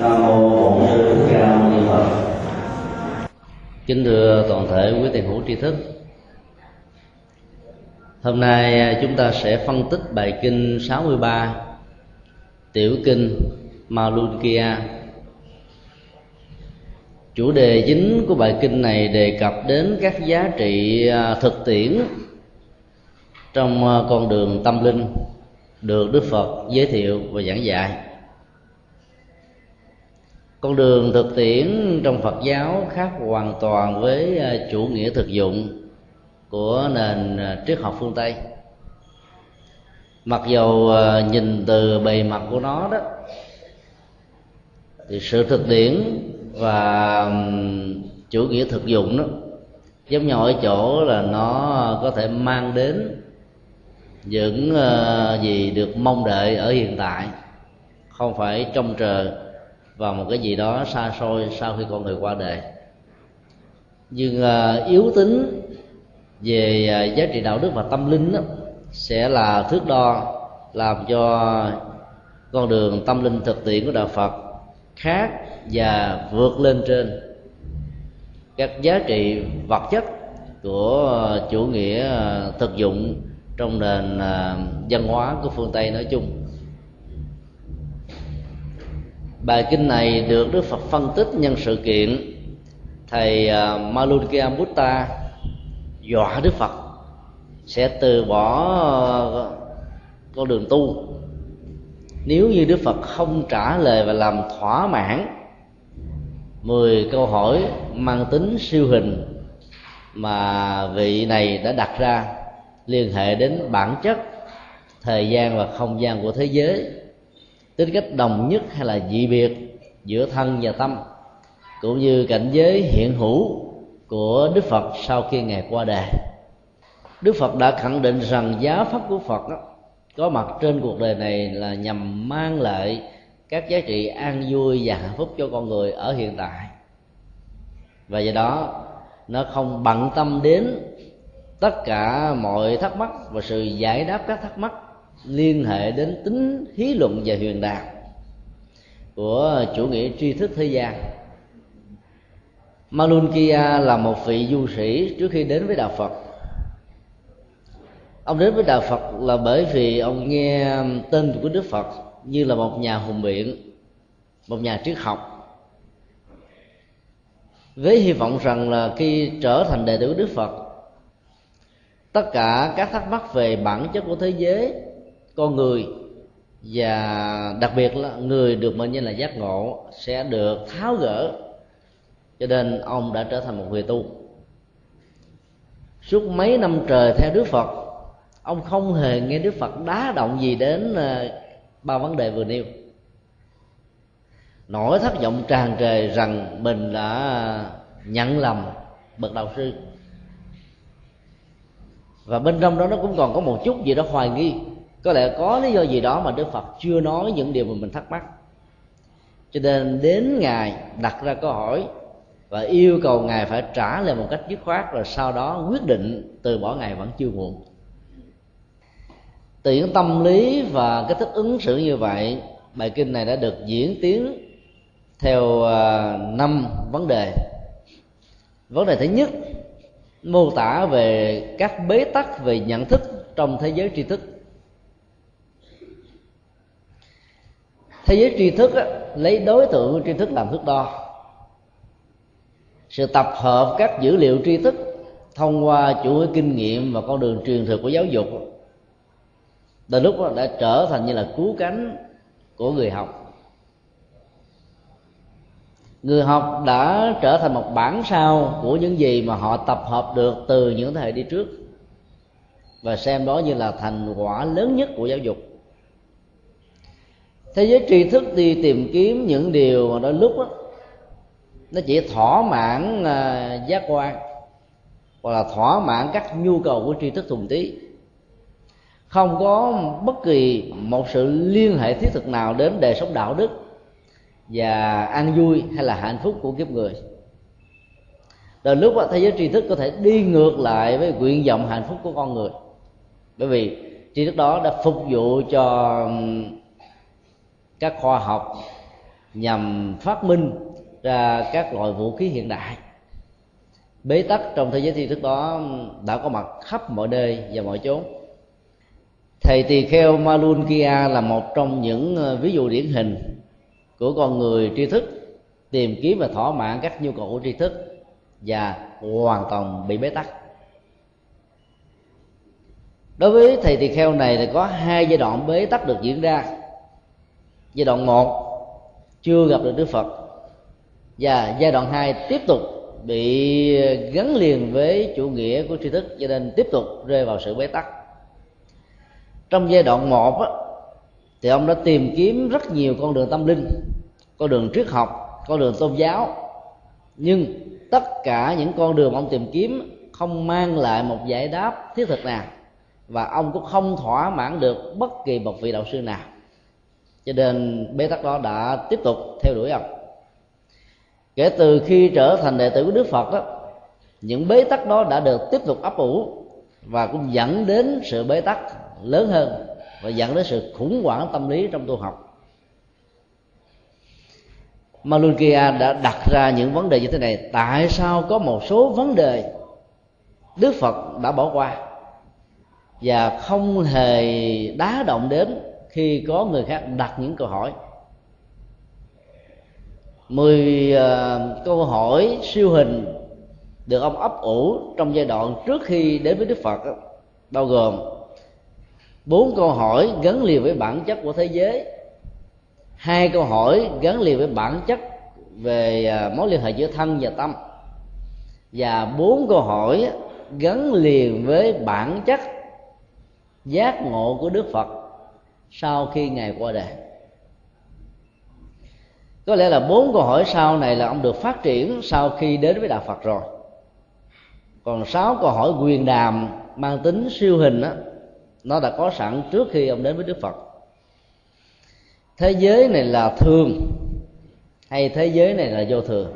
nam mô bổn sư thích ca mâu ni phật kính thưa toàn thể quý tiền hữu tri thức. Hôm nay à, chúng ta sẽ phân tích bài kinh 63 tiểu kinh Malunkia chủ đề chính của bài kinh này đề cập đến các giá trị à, thực tiễn trong à, con đường tâm linh được đức phật giới thiệu và giảng dạy. Con đường thực tiễn trong phật giáo khác hoàn toàn với à, chủ nghĩa thực dụng của nền à, triết học phương tây. Mặc dầu à, nhìn từ bề mặt của nó đó, thì sự thực tiễn và chủ nghĩa thực dụng đó, giống nhau ở chỗ là nó có thể mang đến những ờ, gì được mong đợi ở hiện tại không phải trông chờ vào một cái gì đó xa xôi sau khi con người qua đời. Nhưng ờ, yếu tính về ờ, giá trị đạo đức và tâm linh đó, sẽ là thước đo làm cho con đường tâm linh thực tiễn của đạo phật khác và vượt lên trên. Các giá trị vật chất của chủ nghĩa thực dụng trong nền à, văn hóa của phương tây nói chung. Bài kinh này được đức phật phân tích nhân sự kiện thầy à, Malunkia Buddha dọa đức phật sẽ từ bỏ à, con đường tu. Nếu như đức phật không trả lời và làm thỏa mãn 10 câu hỏi mang tính siêu hình mà vị này đã đặt ra liên hệ đến bản chất thời gian và không gian của thế giới. Tính cách đồng nhất hay là dị biệt giữa thân và tâm cũng như cảnh giới hiện hữu của đức phật sau khi ngài qua đời. Đức phật đã khẳng định rằng giá pháp của phật đó, có mặt trên cuộc đời này là nhằm mang lại các giá trị an vui và hạnh phúc cho con người ở hiện tại. Và do đó nó không bận tâm đến tất cả mọi thắc mắc và sự giải đáp các thắc mắc liên hệ đến tính hí luận và huyền đạt của chủ nghĩa tri thức thế gian. Malunkia là một vị du sĩ trước khi đến với đạo Phật. Ông đến với đạo phật là bởi vì ông nghe tên của đức phật như là một nhà hùng biện, một nhà triết học, với hy vọng rằng là khi trở thành đệ tử đức phật tất cả các thắc mắc về bản chất của thế giới, con người và đặc biệt là người được mệnh danh là giác ngộ sẽ được tháo gỡ. Cho nên ông đã trở thành một người tu. Suốt mấy năm trời theo đức phật, ông không hề nghe đức phật đá động gì đến ờ, ba vấn đề vừa nêu. Nỗi thất vọng tràn trề rằng mình đã nhận lầm bậc đạo sư và bên trong đó nó cũng còn có một chút gì đó hoài nghi. Có lẽ có lý do gì đó mà đức phật chưa nói những điều mà mình thắc mắc. Cho nên đến ngài đặt ra câu hỏi và yêu cầu ngài phải trả lời một cách dứt khoát rồi sau đó quyết định từ bỏ ngài vẫn chưa muộn. Từ những tâm lý và cái thức ứng xử như vậy, bài kinh này đã được diễn tiến theo à, năm vấn đề. Vấn đề thứ nhất mô tả về các bế tắc về nhận thức trong thế giới tri thức. Thế giới tri thức á, lấy đối tượng của tri thức làm thước đo. Sự tập hợp các dữ liệu tri thức thông qua chuỗi kinh nghiệm và con đường truyền thừa của giáo dục từ lúc đó đã trở thành như là cứu cánh của người học người học đã trở thành một bản sao của những gì mà họ tập hợp được từ những thế hệ đi trước. Và xem đó như là thành quả lớn nhất của giáo dục. Thế giới tri thức đi tìm kiếm những điều mà đôi lúc đó, nó chỉ thỏa mãn uh, giác quan hoặc là thỏa mãn các nhu cầu của tri thức thuần tí không có bất kỳ một sự liên hệ thiết thực nào đến đời sống đạo đức và an vui hay là hạnh phúc của kiếp người. Từ lúc đó, thế giới tri thức có thể đi ngược lại với nguyện vọng hạnh phúc của con người. Bởi vì tri thức đó đã phục vụ cho các khoa học nhằm phát minh ra các loại vũ khí hiện đại. Bế tắc trong thế giới tri thức đó đã có mặt khắp mọi nơi và mọi chốn. Thầy tỳ kheo malun kia là một trong những ờ, ví dụ điển hình của con người tri thức tìm kiếm và thỏa mãn các nhu cầu của tri thức và hoàn toàn bị bế tắc. Đối với thầy tỳ kheo này thì có hai giai đoạn bế tắc được diễn ra. Giai đoạn một chưa gặp được đức phật. Và giai đoạn hai tiếp tục bị gắn liền với chủ nghĩa của tri thức cho nên tiếp tục rơi vào sự bế tắc. Trong giai đoạn một á, thì ông đã tìm kiếm rất nhiều con đường tâm linh con đường triết học con đường tôn giáo. Nhưng tất cả những con đường ông tìm kiếm không mang lại một giải đáp thiết thực nào. Và ông cũng không thỏa mãn được bất kỳ một vị đạo sư nào. Cho nên bế tắc đó đã tiếp tục theo đuổi ông. Kể từ khi trở thành đệ tử của đức phật đó, những bế tắc đó đã được tiếp tục ấp ủ và cũng dẫn đến sự bế tắc lớn hơn và dẫn đến sự khủng hoảng tâm lý trong tu học. Malunkia đã đặt ra những vấn đề như thế này. Tại sao có một số vấn đề Đức Phật đã bỏ qua và không hề đá động đến khi có người khác đặt những câu hỏi? Mười uh, câu hỏi siêu hình được ông ấp ủ trong giai đoạn trước khi đến với Đức Phật bao gồm bốn câu hỏi gắn liền với bản chất của thế giới hai câu hỏi gắn liền với bản chất về à, mối liên hệ giữa thân và tâm. Và bốn câu hỏi gắn liền với bản chất giác ngộ của đức phật sau khi ngài qua đời. Có lẽ là bốn câu hỏi sau này là ông được phát triển sau khi đến với đạo phật rồi. Còn sáu câu hỏi quyền đàm mang tính siêu hình đó, nó đã có sẵn trước khi ông đến với đức phật thế giới này là thường hay thế giới này là vô thường?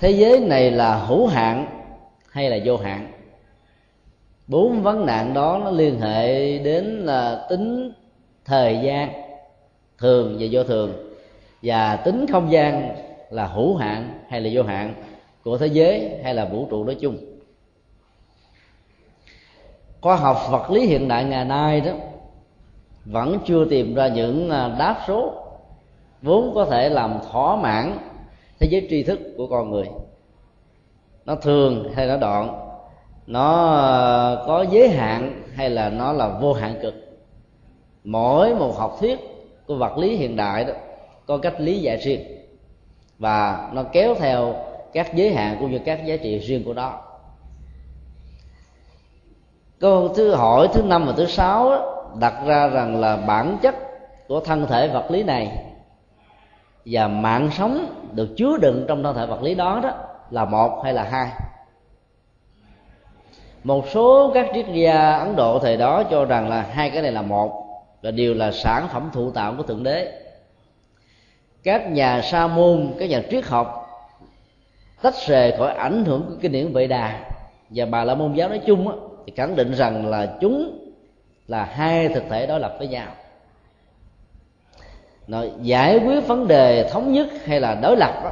Thế giới này là hữu hạn hay là vô hạn? Bốn vấn nạn đó nó liên hệ đến là tính thời gian thường và vô thường, và tính không gian là hữu hạn hay là vô hạn của thế giới hay là vũ trụ nói chung. Khoa học vật lý hiện đại ngày nay đó vẫn chưa tìm ra những à, đáp số vốn có thể làm thỏa mãn thế giới tri thức của con người. Nó thường hay nó đoạn, nó à, có giới hạn hay là nó là vô hạn cực. Mỗi một học thuyết của vật lý hiện đại đó có cách lý giải riêng và nó kéo theo các giới hạn cũng như các giá trị riêng của nó. Câu thứ hỏi thứ năm và thứ sáu đặt ra rằng là bản chất của thân thể vật lý này và mạng sống được chứa đựng trong thân thể vật lý đó đó là một hay là hai. Một số các triết gia ấn độ thời đó cho rằng là hai cái này là một là đều là sản phẩm thụ tạo của thượng đế. Các nhà sa môn các nhà triết học tách rời khỏi ảnh hưởng của kinh điển vệ đà và bà la môn giáo nói chung á, thì khẳng định rằng là chúng là hai thực thể đối lập với nhau. Nói giải quyết vấn đề thống nhất hay là đối lập đó,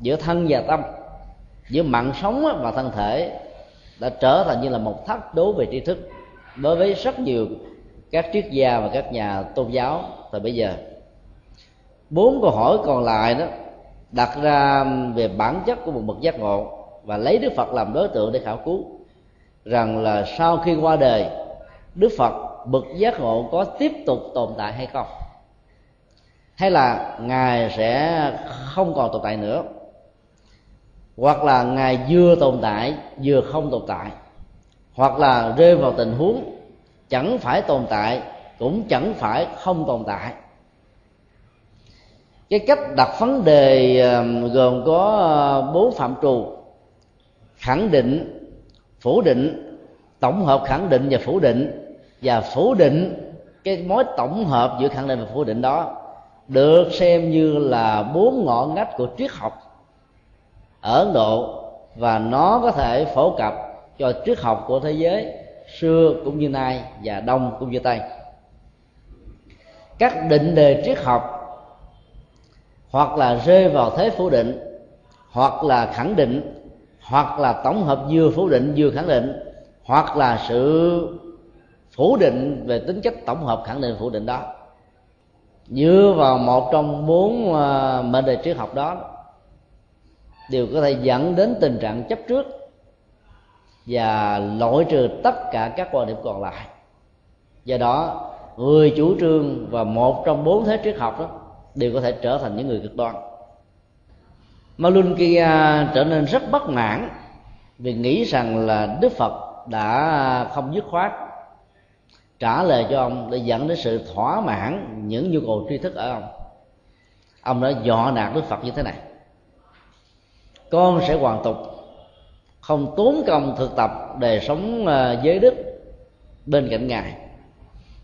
giữa thân và tâm giữa mạng sống và thân thể đã trở thành như là một thách đố về tri thức đối với rất nhiều các triết gia và các nhà tôn giáo thời bây giờ. Bốn câu hỏi còn lại đó đặt ra về bản chất của một bậc giác ngộ và lấy đức phật làm đối tượng để khảo cứu rằng là sau khi qua đời đức phật bậc giác ngộ có tiếp tục tồn tại hay không? Hay là ngài sẽ không còn tồn tại nữa? Hoặc là ngài vừa tồn tại, vừa không tồn tại? Hoặc là rơi vào tình huống, chẳng phải tồn tại, cũng chẳng phải không tồn tại? Cái cách đặt vấn đề gồm có ờ, bốn phạm trù. Khẳng định, phủ định, tổng hợp khẳng định và phủ định và phủ định cái mối tổng hợp giữa khẳng định và phủ định đó được xem như là bốn ngõ ngách của triết học ở ấn độ và nó có thể phổ cập cho triết học của thế giới xưa cũng như nay và đông cũng như tây. Các định đề triết học hoặc là rơi vào thế phủ định, hoặc là khẳng định, hoặc là tổng hợp vừa phủ định vừa khẳng định, hoặc là sự phủ định về tính chất tổng hợp khẳng định phủ định đó. Dựa vào một trong bốn à, mệnh đề triết học đó, đều có thể dẫn đến tình trạng chấp trước và loại trừ tất cả các quan điểm còn lại. Do đó, người chủ trương và một trong bốn thế triết học đó đều có thể trở thành những người cực đoan. Malunkia à, trở nên rất bất mãn vì nghĩ rằng là Đức Phật đã không dứt khoát trả lời cho ông để dẫn đến sự thỏa mãn những nhu cầu tri thức ở ông. Ông đã dọ nạt Đức Phật như thế này. Con sẽ hoàn tục, không tốn công thực tập đời sống ờ, giới đức bên cạnh ngài.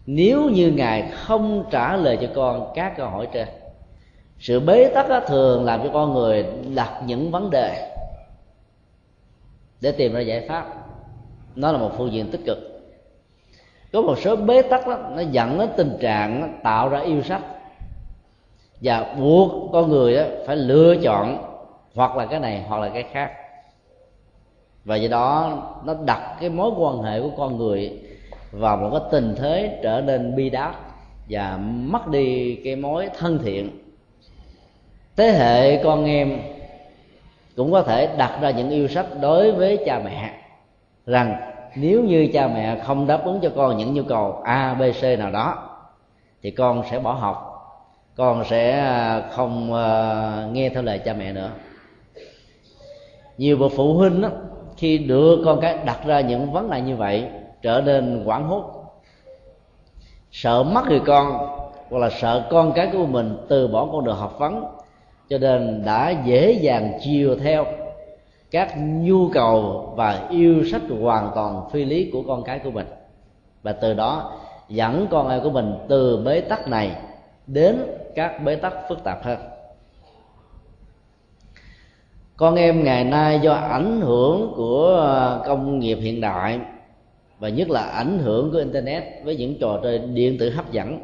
Nếu như ngài không trả lời cho con các câu hỏi trên, sự bế tắc thường làm cho con người đặt những vấn đề để tìm ra giải pháp. Nó là một phương diện tích cực có một số bế tắc đó nó dẫn đến tình trạng tạo ra yêu sách. Và buộc con người đó phải lựa chọn hoặc là cái này hoặc là cái khác. Và do đó nó đặt cái mối quan hệ của con người vào một cái tình thế trở nên bi đát và mất đi cái mối thân thiện. Thế hệ con em cũng có thể đặt ra những yêu sách đối với cha mẹ rằng nếu như cha mẹ không đáp ứng cho con những nhu cầu a b c nào đó thì con sẽ bỏ học. Con sẽ à, không à, nghe theo lời cha mẹ nữa. Nhiều bậc phụ huynh đó, khi đưa con cái đặt ra những vấn đề như vậy trở nên quảng hốt. Sợ mất người con hoặc là sợ con cái của mình từ bỏ con đường học vấn cho nên đã dễ dàng chiều theo các nhu cầu và yêu sách hoàn toàn phi lý của con cái của mình. Và từ đó dẫn con em của mình từ bế tắc này đến các bế tắc phức tạp hơn. Con em ngày nay do ảnh hưởng của ờ, công nghiệp hiện đại và nhất là ảnh hưởng của internet với những trò chơi điện tử hấp dẫn,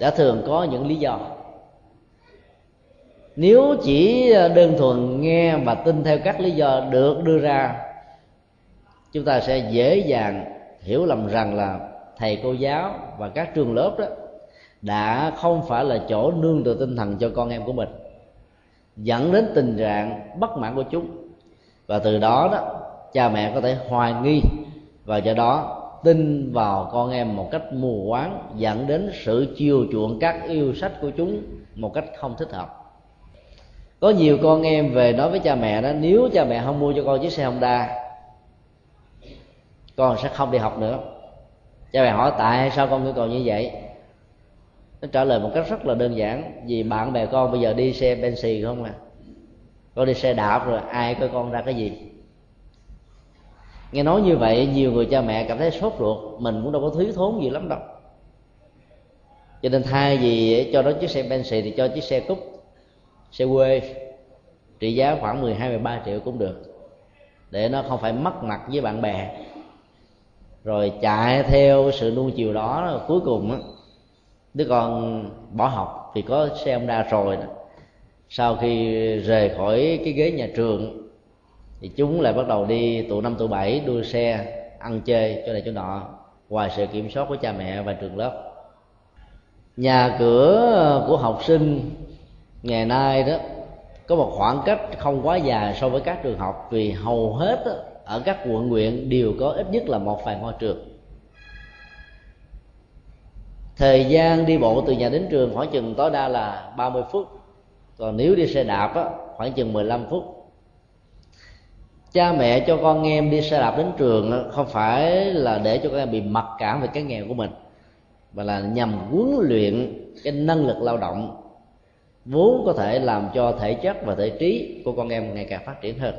đã thường có những lý do nếu chỉ ờ, đơn thuần nghe và tin theo các lý do được đưa ra, chúng ta sẽ dễ dàng hiểu lầm rằng là thầy cô giáo và các trường lớp đó đã không phải là chỗ nương tựa tinh thần cho con em của mình, dẫn đến tình trạng bất mãn của chúng. Và từ đó đó, cha mẹ có thể hoài nghi và do đó tin vào con em một cách mù quáng, dẫn đến sự chiều chuộng các yêu sách của chúng một cách không thích hợp có nhiều con em về nói với cha mẹ đó, nếu cha mẹ không mua cho con chiếc xe honda, con sẽ không đi học nữa. Cha mẹ hỏi, tại sao con cứ còn như vậy? Nó trả lời một cách rất là đơn giản, vì bạn bè con bây giờ đi xe benzi không à. Con đi xe đạp rồi ai coi con ra cái gì? Nghe nói như vậy, nhiều người cha mẹ cảm thấy sốt ruột, mình cũng đâu có thiếu thốn gì lắm đâu. Cho nên thay vì cho nó chiếc xe benzi thì cho chiếc xe cúp xe quê, trị giá khoảng 12 13 triệu cũng được. Để nó không phải mất mặt với bạn bè. Rồi chạy theo sự nuông chiều đó, cuối cùng á, đứa con bỏ học thì có xe ông đa rồi đó. sau khi rời khỏi cái ghế nhà trường, thì chúng lại bắt đầu đi tụ năm, tụ bảy đua xe, ăn chơi cho này chỗ nọ, ngoài sự kiểm soát của cha mẹ và trường lớp. Nhà cửa của học sinh ngày nay đó có một khoảng cách không quá dài so với các trường học vì hầu hết đó, ở các quận huyện đều có ít nhất là một vài ngôi trường. Thời gian đi bộ từ nhà đến trường khoảng chừng tối đa là 30 phút còn nếu đi xe đạp á, khoảng chừng 15 phút. Cha mẹ cho con em đi xe đạp đến trường không phải là để cho con em bị mặc cảm về cái nghèo của mình mà là nhằm huấn luyện cái năng lực lao động vốn có thể làm cho thể chất và thể trí của con em ngày càng phát triển hơn.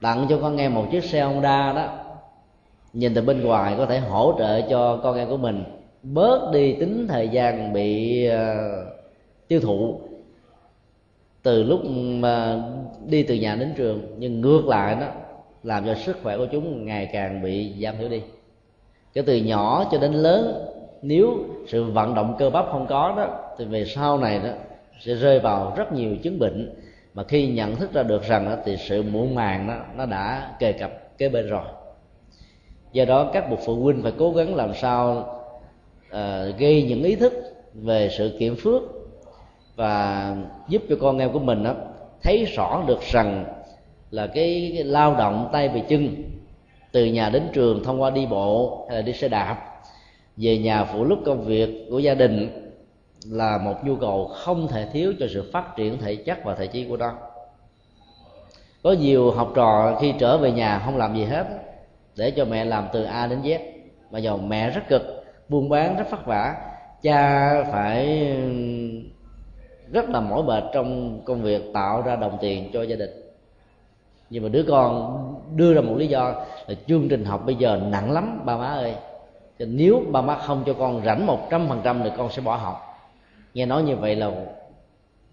Tặng cho con em một chiếc xe Honda đó nhìn từ bên ngoài có thể hỗ trợ cho con em của mình bớt đi tính thời gian bị uh, tiêu thụ từ lúc mà đi từ nhà đến trường. Nhưng ngược lại đó làm cho sức khỏe của chúng ngày càng bị giảm thiểu đi. Cho từ nhỏ cho đến lớn nếu sự vận động cơ bắp không có đó thì về sau này đó sẽ rơi vào rất nhiều chứng bệnh. Mà khi nhận thức ra được rằng đó, thì sự muộn màng đó nó đã kề cập kế bên rồi. Do đó các bậc phụ huynh phải cố gắng làm sao uh, gây những ý thức về sự kiểm phước và giúp cho con em của mình đó, thấy rõ được rằng là cái, cái lao động tay về chân từ nhà đến trường thông qua đi bộ hay là đi xe đạp về nhà phụ lúc công việc của gia đình là một nhu cầu không thể thiếu cho sự phát triển thể chất và thể trí của nó. Có nhiều học trò khi trở về nhà không làm gì hết, để cho mẹ làm từ a đến z. Mà dầu mẹ rất cực, buôn bán rất vất vả. Cha phải, rất là mỏi mệt trong công việc tạo ra đồng tiền cho gia đình. Nhưng mà đứa con đưa ra một lý do là chương trình học bây giờ nặng lắm, ba má ơi. Nếu ba má không cho con rảnh một trăm phần trăm thì con sẽ bỏ học nghe nói như vậy là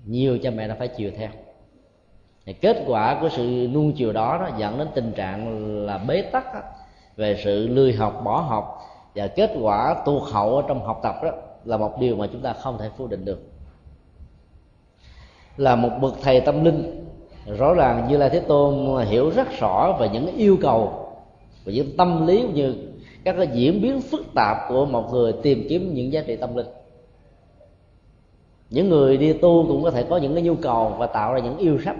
nhiều cha mẹ đã phải chiều theo. Thì kết quả của sự nuông chiều đó, đó dẫn đến tình trạng là bế tắc đó, về sự lười học bỏ học và kết quả tuột hậu ở trong học tập đó là một điều mà chúng ta không thể phủ định được. Là một bậc thầy tâm linh rõ ràng như lai thế tôn hiểu rất rõ về những yêu cầu và những tâm lý như các cái diễn biến phức tạp của một người tìm kiếm những giá trị tâm linh những người đi tu cũng có thể có những cái nhu cầu và tạo ra những yêu sách.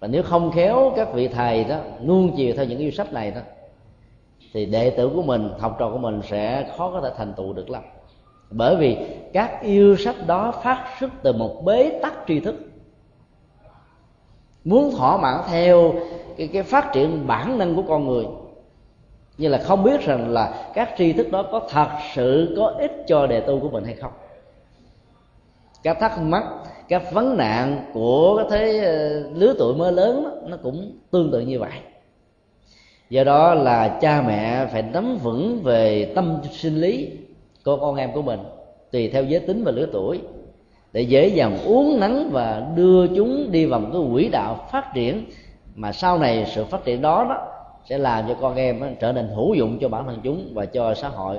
Và nếu không khéo các vị thầy đó nuông chiều theo những yêu sách này đó thì đệ tử của mình học trò của mình sẽ khó có thể thành tựu được lắm. Bởi vì các yêu sách đó phát xuất từ một bế tắc tri thức. Muốn thỏa mãn theo cái, cái phát triển bản năng của con người như là không biết rằng là các tri thức đó có thật sự có ích cho đề tu của mình hay không các thắc mắc các vấn nạn của cái thế ờ, lứa tuổi mới lớn đó, nó cũng tương tự như vậy. Do đó là cha mẹ phải nắm vững về tâm sinh lý của con em của mình tùy theo giới tính và lứa tuổi để dễ dàng uống nắng và đưa chúng đi vào một cái quỹ đạo phát triển. Mà sau này sự phát triển đó đó sẽ làm cho con em trở nên hữu dụng cho bản thân chúng và cho xã hội.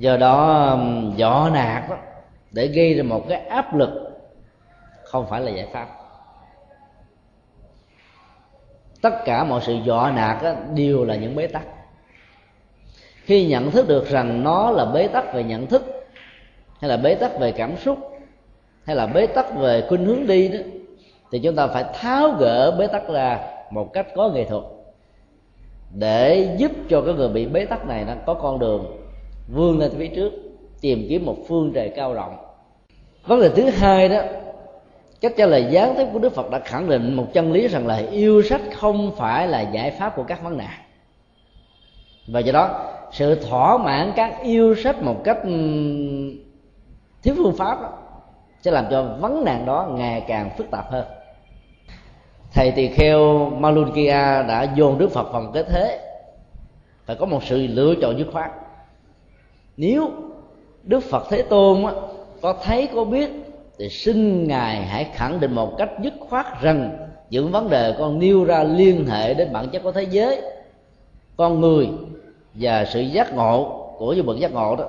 Do đó um, dọ nạt đó, để gây ra một cái áp lực không phải là giải pháp. Tất cả mọi sự dọ nạt đều là những bế tắc. Khi nhận thức được rằng nó là bế tắc về nhận thức hay là bế tắc về cảm xúc hay là bế tắc về khuynh hướng đi đó thì chúng ta phải tháo gỡ bế tắc ra một cách có nghệ thuật để giúp cho cái người bị bế tắc này nó có con đường vươn lên phía trước tìm kiếm một phương trời cao rộng. Vấn đề thứ hai đó cách trả lời gián tiếp của đức phật đã khẳng định một chân lý rằng là yêu sách không phải là giải pháp của các vấn nạn. Và do đó sự thỏa mãn các yêu sách một cách thiếu phương pháp đó, sẽ làm cho vấn nạn đó ngày càng phức tạp hơn. Thầy tỳ kheo Malunkia đã dồn đức phật vào một cái thế phải có một sự lựa chọn dứt khoát nếu đức phật thế tôn á, có thấy có biết thì xin ngài hãy khẳng định một cách dứt khoát rằng những vấn đề con nêu ra liên hệ đến bản chất của thế giới. Con người và sự giác ngộ của những bậc giác ngộ đó.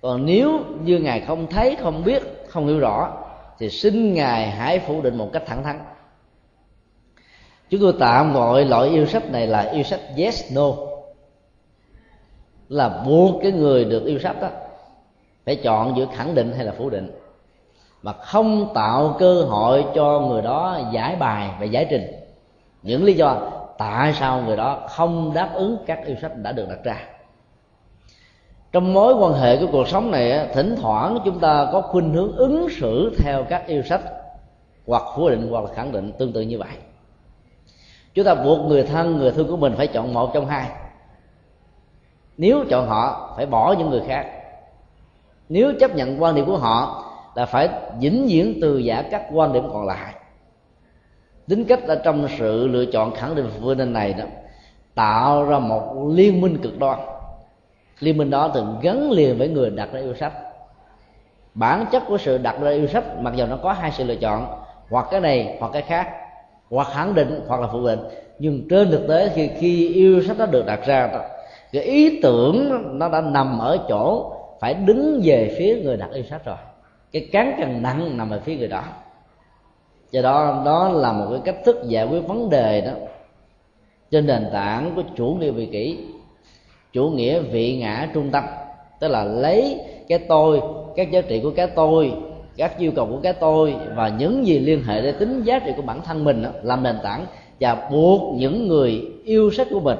Còn nếu như ngài không thấy không biết không hiểu rõ thì xin ngài hãy phủ định một cách thẳng thắn. Chúng tôi tạm gọi loại yêu sách này là yêu sách yes no là buộc cái người được yêu sách đó phải chọn giữa khẳng định hay là phủ định. Mà không tạo cơ hội cho người đó giải bài và giải trình. Những lý do tại sao người đó không đáp ứng các yêu sách đã được đặt ra. Trong mối quan hệ của cuộc sống này thỉnh thoảng chúng ta có khuynh hướng ứng xử theo các yêu sách hoặc phủ định hoặc là khẳng định tương tự như vậy. Chúng ta buộc người thân, người thương của mình phải chọn một trong hai nếu chọn họ, phải bỏ những người khác. Nếu chấp nhận quan điểm của họ, là phải vĩnh viễn từ giả các quan điểm còn lại. Tính cách ở trong sự lựa chọn khẳng định vươn lên này đó, tạo ra một liên minh cực đoan. Liên minh đó thường gắn liền với người đặt ra yêu sách. Bản chất của sự đặt ra yêu sách, mặc dù nó có hai sự lựa chọn, hoặc cái này hoặc cái khác, hoặc khẳng định hoặc là phủ định, nhưng trên thực tế khi khi yêu sách nó được đặt ra cái ý tưởng nó đã nằm ở chỗ phải đứng về phía người đặt yêu sách rồi. Cái cán cân nặng nằm ở phía người đó. Do đó đó là một cái cách thức giải quyết vấn đề đó trên nền tảng của chủ nghĩa vị kỷ chủ nghĩa vị ngã trung tâm. Tức là lấy cái tôi các giá trị của cái tôi các yêu cầu của cái tôi và những gì liên hệ đến tính giá trị của bản thân mình đó, làm nền tảng và buộc những người yêu sách của mình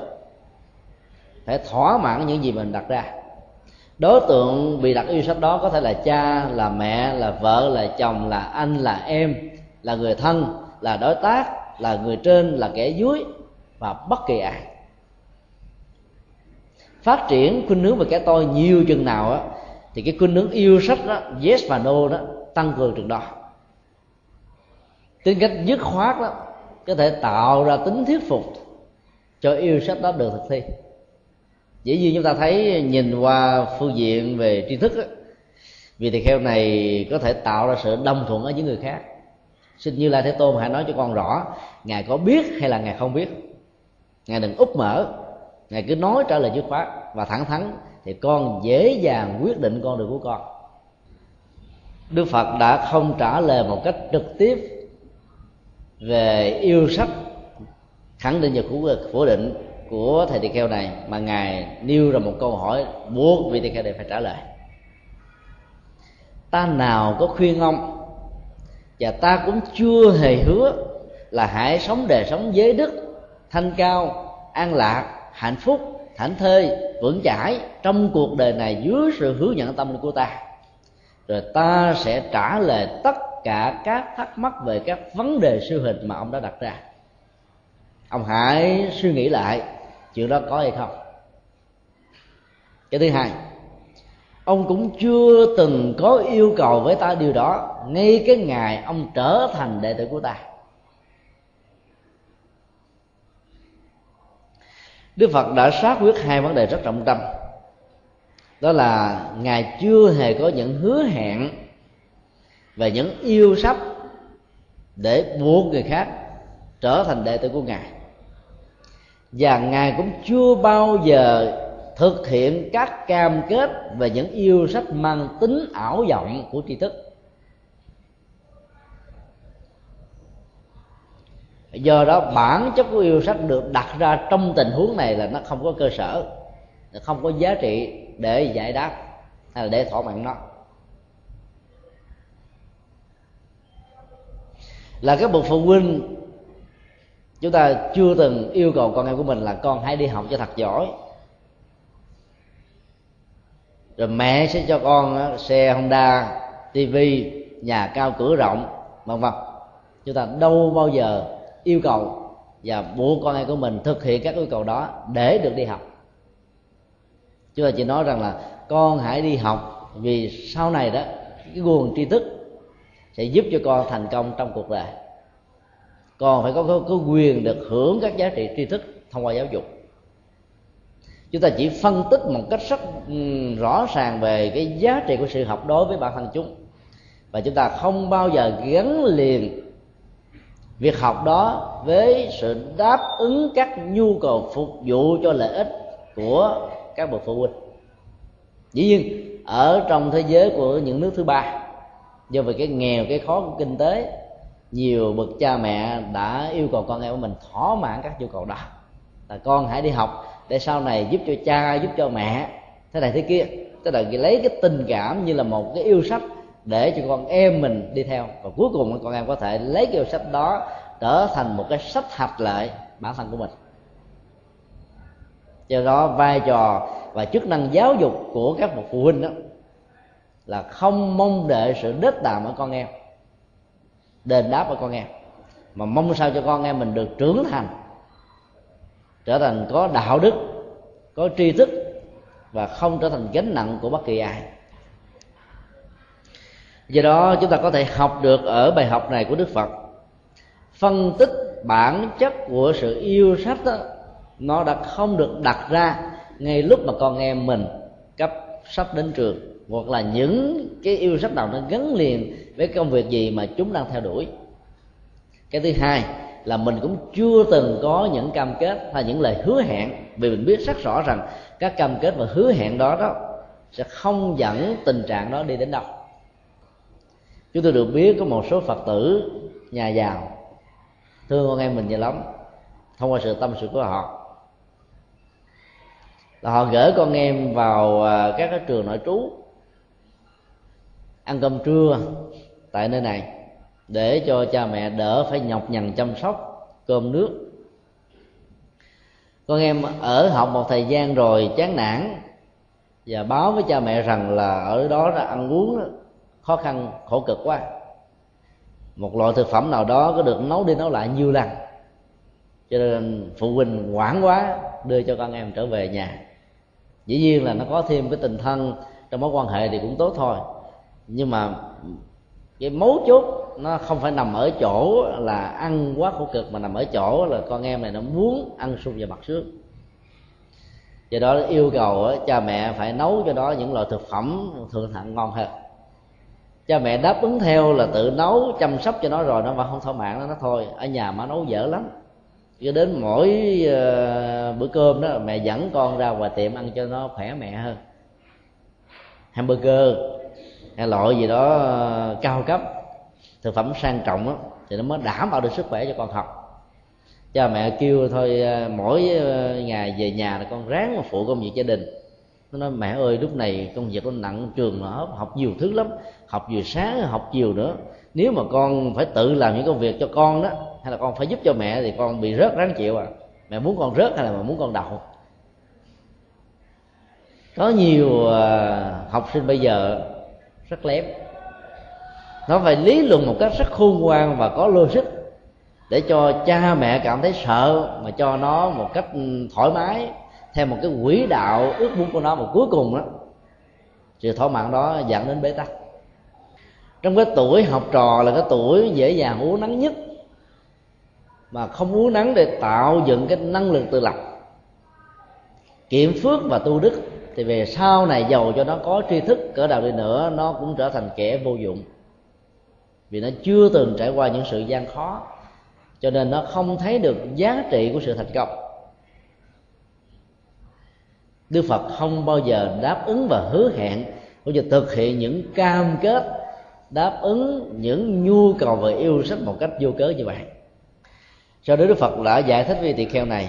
phải thỏa mãn những gì mình đặt ra. Đối tượng bị đặt yêu sách đó có thể là cha, là mẹ, là vợ, là chồng, là anh, là em, là người thân, là đối tác, là người trên, là kẻ dưới và bất kỳ ai. Phát triển khuynh hướng về cái tôi nhiều chừng nào á, thì cái khuynh hướng yêu sách đó, yes và no đó, tăng cường chừng đó. Tính cách dứt khoát đó, có thể tạo ra tính thuyết phục cho yêu sách đó được thực thi dĩ nhiên chúng ta thấy nhìn qua phương diện về tri thức đó, vì thầy kheo này có thể tạo ra sự đồng thuận ở những người khác. Xin như lai thế tôn hãy nói cho con rõ ngài có biết hay là ngài không biết? Ngài đừng úp mở ngài cứ nói trả lời dứt khoát. Và thẳng thắn thì con dễ dàng quyết định con đường của con. Đức phật đã không trả lời một cách trực tiếp về yêu sách khẳng định và phủ định của thầy tỳ kheo này mà ngài nêu ra một câu hỏi buộc vị tỳ kheo này phải trả lời. Ta nào có khuyên ông và ta cũng chưa hề hứa là hãy sống đời sống giới đức, thanh cao, an lạc, hạnh phúc, thảnh thơi, vững chãi trong cuộc đời này dưới sự hướng dẫn tâm của ta. Rồi ta sẽ trả lời tất cả các thắc mắc về các vấn đề siêu hình mà ông đã đặt ra. Ông hãy suy nghĩ lại chuyện đó có hay không? Cái thứ hai, ông cũng chưa từng có yêu cầu với ta điều đó. Ngay cái ngày ông trở thành đệ tử của ta. Đức phật đã xác quyết hai vấn đề rất trọng tâm. Đó là ngài chưa hề có những hứa hẹn về những yêu sách để buộc người khác trở thành đệ tử của ngài và ngài cũng chưa bao giờ thực hiện các cam kết về những yêu sách mang tính ảo vọng của tri thức. Do đó, bản chất của yêu sách được đặt ra trong tình huống này là nó không có cơ sở không có giá trị để giải đáp hay là để thỏa mãn nó. Là các bậc phụ huynh chúng ta chưa từng yêu cầu con em của mình là con hãy đi học cho thật giỏi. Rồi mẹ sẽ cho con xe honda tivi nhà cao cửa rộng, vân vân. Chúng ta đâu bao giờ yêu cầu và buộc con em của mình thực hiện các yêu cầu đó để được đi học. Chúng ta chỉ nói rằng là con hãy đi học vì sau này đó, cái nguồn tri thức sẽ giúp cho con thành công trong cuộc đời còn phải có, có, có quyền được hưởng các giá trị tri thức thông qua giáo dục. Chúng ta chỉ phân tích một cách rất rõ ràng về cái giá trị của sự học đối với bản thân chúng. Và chúng ta không bao giờ gắn liền việc học đó với sự đáp ứng các nhu cầu phục vụ cho lợi ích của các bậc phụ huynh. Dĩ nhiên ở trong thế giới của những nước thứ ba do về cái nghèo cái khó của kinh tế nhiều bậc cha mẹ đã yêu cầu con em của mình thỏa mãn các nhu cầu đó. Là con hãy đi học để sau này giúp cho cha, giúp cho mẹ. Thế này thế kia. Tức là lấy cái tình cảm như là một cái yêu sách để cho con em mình đi theo. Và cuối cùng con em có thể lấy cái yêu sách đó trở thành một cái sách hạch lợi bản thân của mình. Do đó, vai trò và chức năng giáo dục của các bậc phụ huynh đó là không mong đợi sự đết đàm ở con em đền đáp ở con em mà mong sao cho con em mình được trưởng thành trở thành có đạo đức có tri thức và không trở thành gánh nặng của bất kỳ ai. Do đó chúng ta có thể học được ở bài học này của đức phật. Phân tích bản chất của sự yêu sách đó, nó đã không được đặt ra ngay lúc mà con em mình cấp sách đến trường hoặc là những cái yêu sách nào nó gắn liền với công việc gì mà chúng đang theo đuổi. Cái thứ hai là mình cũng chưa từng có những cam kết hay những lời hứa hẹn, vì mình biết rất rõ rằng các cam kết và hứa hẹn đó đó sẽ không dẫn tình trạng đó đi đến đâu. Chúng tôi được biết có một số phật tử nhà giàu, thương con em mình nhiều lắm, thông qua sự tâm sự của họ. Là họ gửi con em vào à, các cái trường nội trú ăn cơm trưa tại nơi này để cho cha mẹ đỡ phải nhọc nhằn chăm sóc cơm nước. Con em ở học một thời gian rồi chán nản và báo với cha mẹ rằng là ở đó là ăn uống khó khăn, khổ cực quá. Một loại thực phẩm nào đó có được nấu đi nấu lại nhiều lần. Cho nên phụ huynh quản quá, đưa cho con em trở về nhà. Dĩ nhiên là nó có thêm cái tình thân trong mối quan hệ thì cũng tốt thôi nhưng mà cái mấu chốt nó không phải nằm ở chỗ là ăn quá khổ cực mà nằm ở chỗ là con em này nó muốn ăn sung và mặt sướng do đó yêu cầu cha mẹ phải nấu cho nó những loại thực phẩm thượng thặng ngon hơn. Cha mẹ đáp ứng theo là tự nấu chăm sóc cho nó rồi nó mà không thỏa mãn nó, nó thôi. Ở nhà mà nấu dở lắm. Cho đến mỗi ờ, bữa cơm đó mẹ dẫn con ra ngoài tiệm ăn cho nó khỏe mẹ hơn. Hamburger hay loại gì đó ờ, cao cấp thực phẩm sang trọng đó, thì nó mới đảm bảo được sức khỏe cho con học cha mẹ kêu thôi ờ, mỗi ờ, ngày về nhà là con ráng mà phụ công việc gia đình. Nó nói mẹ ơi lúc này công việc nó nặng trường nó học nhiều thứ lắm học vừa sáng học chiều nữa. Nếu mà con phải tự làm những công việc cho con đó hay là con phải giúp cho mẹ thì con bị rớt ráng chịu à. Mẹ muốn con rớt hay là mẹ muốn con đậu? Có nhiều học sinh bây giờ rất lém nó phải lý luận một cách rất khôn ngoan và có logic để cho cha mẹ cảm thấy sợ mà cho nó một cách ừ, thoải mái theo một cái quỹ đạo ước muốn của nó. Mà cuối cùng đó sự thỏa mãn đó dẫn đến bế tắc. Trong cái tuổi học trò là cái tuổi dễ dàng uống nắng nhất, mà không uống nắng để tạo dựng cái năng lực tự lập. Kiểm phước và tu đức thì về sau này giàu cho nó có tri thức, cỡ nào đi nữa, nó cũng trở thành kẻ vô dụng. Vì nó chưa từng trải qua những sự gian khó, cho nên nó không thấy được giá trị của sự thành công. Đức phật không bao giờ đáp ứng và hứa hẹn, cũng như thực hiện những cam kết đáp ứng những nhu cầu về yêu sách một cách vô cớ như vậy. Sau đó đức phật đã giải thích với tỳ kheo này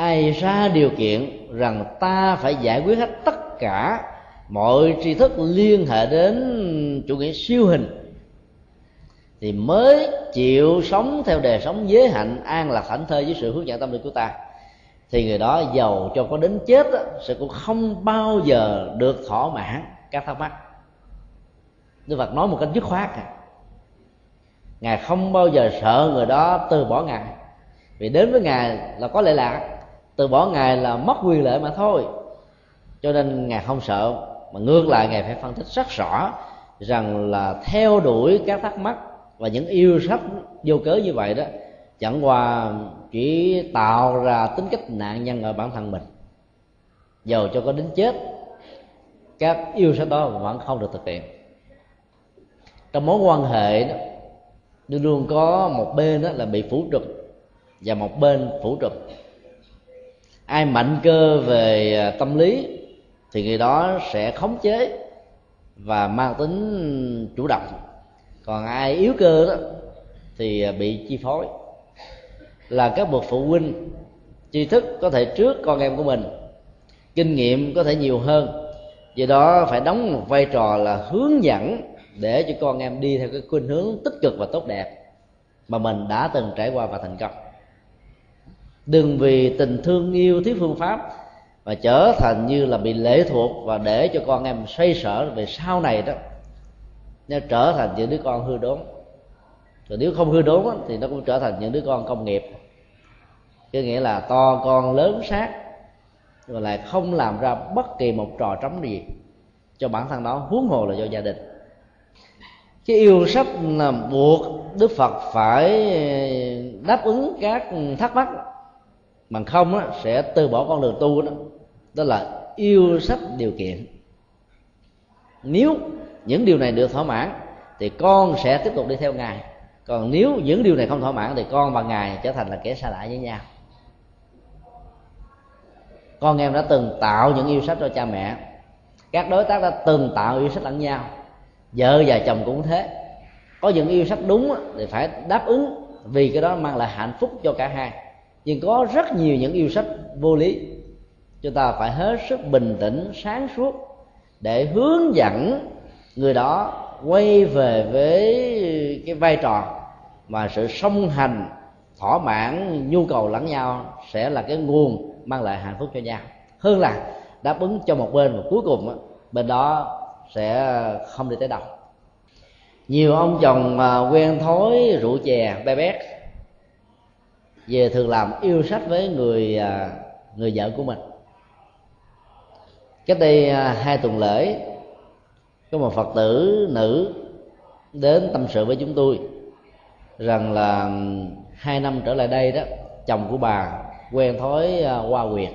ai ra điều kiện rằng ta phải giải quyết hết tất cả mọi tri thức liên hệ đến chủ nghĩa siêu hình thì mới chịu sống theo đề sống giới hạnh an lạc thảnh thơi với sự hướng dẫn tâm linh của ta. Thì người đó giàu cho có đến chết đó, sẽ cũng không bao giờ được thỏa mãn các thắc mắc. Đức Phật nói một cách dứt khoát à. Ngài không bao giờ sợ người đó từ bỏ Ngài. Vì đến với Ngài là có lệ lạc. Từ bỏ Ngài là mất quyền lợi mà thôi. Cho nên Ngài không sợ, Mà ngược lại Ngài phải phân tích rất rõ Rằng là theo đuổi các thắc mắc Và những yêu sách vô cớ như vậy đó, Chẳng qua chỉ tạo ra tính cách nạn nhân ở bản thân mình. Dầu cho có đến chết, Các yêu sách đó vẫn không được thực hiện. Trong mối quan hệ đó luôn luôn có một bên đó là bị phủ trực và một bên phủ trực ai mạnh cơ về à, tâm lý thì người đó sẽ khống chế và mang tính chủ động. Còn ai yếu cơ đó thì à, bị chi phối. Là các bậc phụ huynh, tri thức có thể trước con em của mình, kinh nghiệm có thể nhiều hơn. Do đó phải đóng một vai trò là hướng dẫn để cho con em đi theo cái khuynh hướng tích cực và tốt đẹp mà mình đã từng trải qua và thành công đừng vì tình thương yêu thiếu phương pháp và trở thành như là bị lệ thuộc và để cho con em xoay sở về sau này đó. Nó trở thành những đứa con hư đốn. Rồi nếu không hư đốn thì nó cũng trở thành những đứa con công nghiệp. Có nghĩa là to con lớn sát rồi lại không làm ra bất kỳ một trò trống gì cho bản thân đó huống hồ là do gia đình. Cái yêu sách là buộc đức phật phải đáp ứng các thắc mắc bằng không á, sẽ từ bỏ con đường tu đó đó là yêu sách điều kiện. Nếu những điều này được thỏa mãn thì con sẽ tiếp tục đi theo ngài. Còn nếu những điều này không thỏa mãn thì con và ngài trở thành là kẻ xa lạ với nhau. Con em đã từng tạo những yêu sách cho cha mẹ. Các đối tác đã từng tạo yêu sách lẫn nhau. Vợ và chồng cũng thế. Có những yêu sách đúng thì phải đáp ứng vì cái đó mang lại hạnh phúc cho cả hai nhưng có rất nhiều những yêu sách vô lý. Chúng ta phải hết sức bình tĩnh, sáng suốt để hướng dẫn người đó quay về với cái vai trò mà sự song hành, thỏa mãn, nhu cầu lẫn nhau sẽ là cái nguồn mang lại hạnh phúc cho nhau. Hơn là đáp ứng cho một bên và cuối cùng bên đó sẽ không đi tới đâu. Nhiều ông chồng à, quen thói rượu chè bé bét về thường làm yêu sách với người à, người vợ của mình. Cách đây à, hai tuần lễ có một phật tử nữ đến tâm sự với chúng tôi rằng là hai năm trở lại đây đó chồng của bà quen thói à, qua quyệt.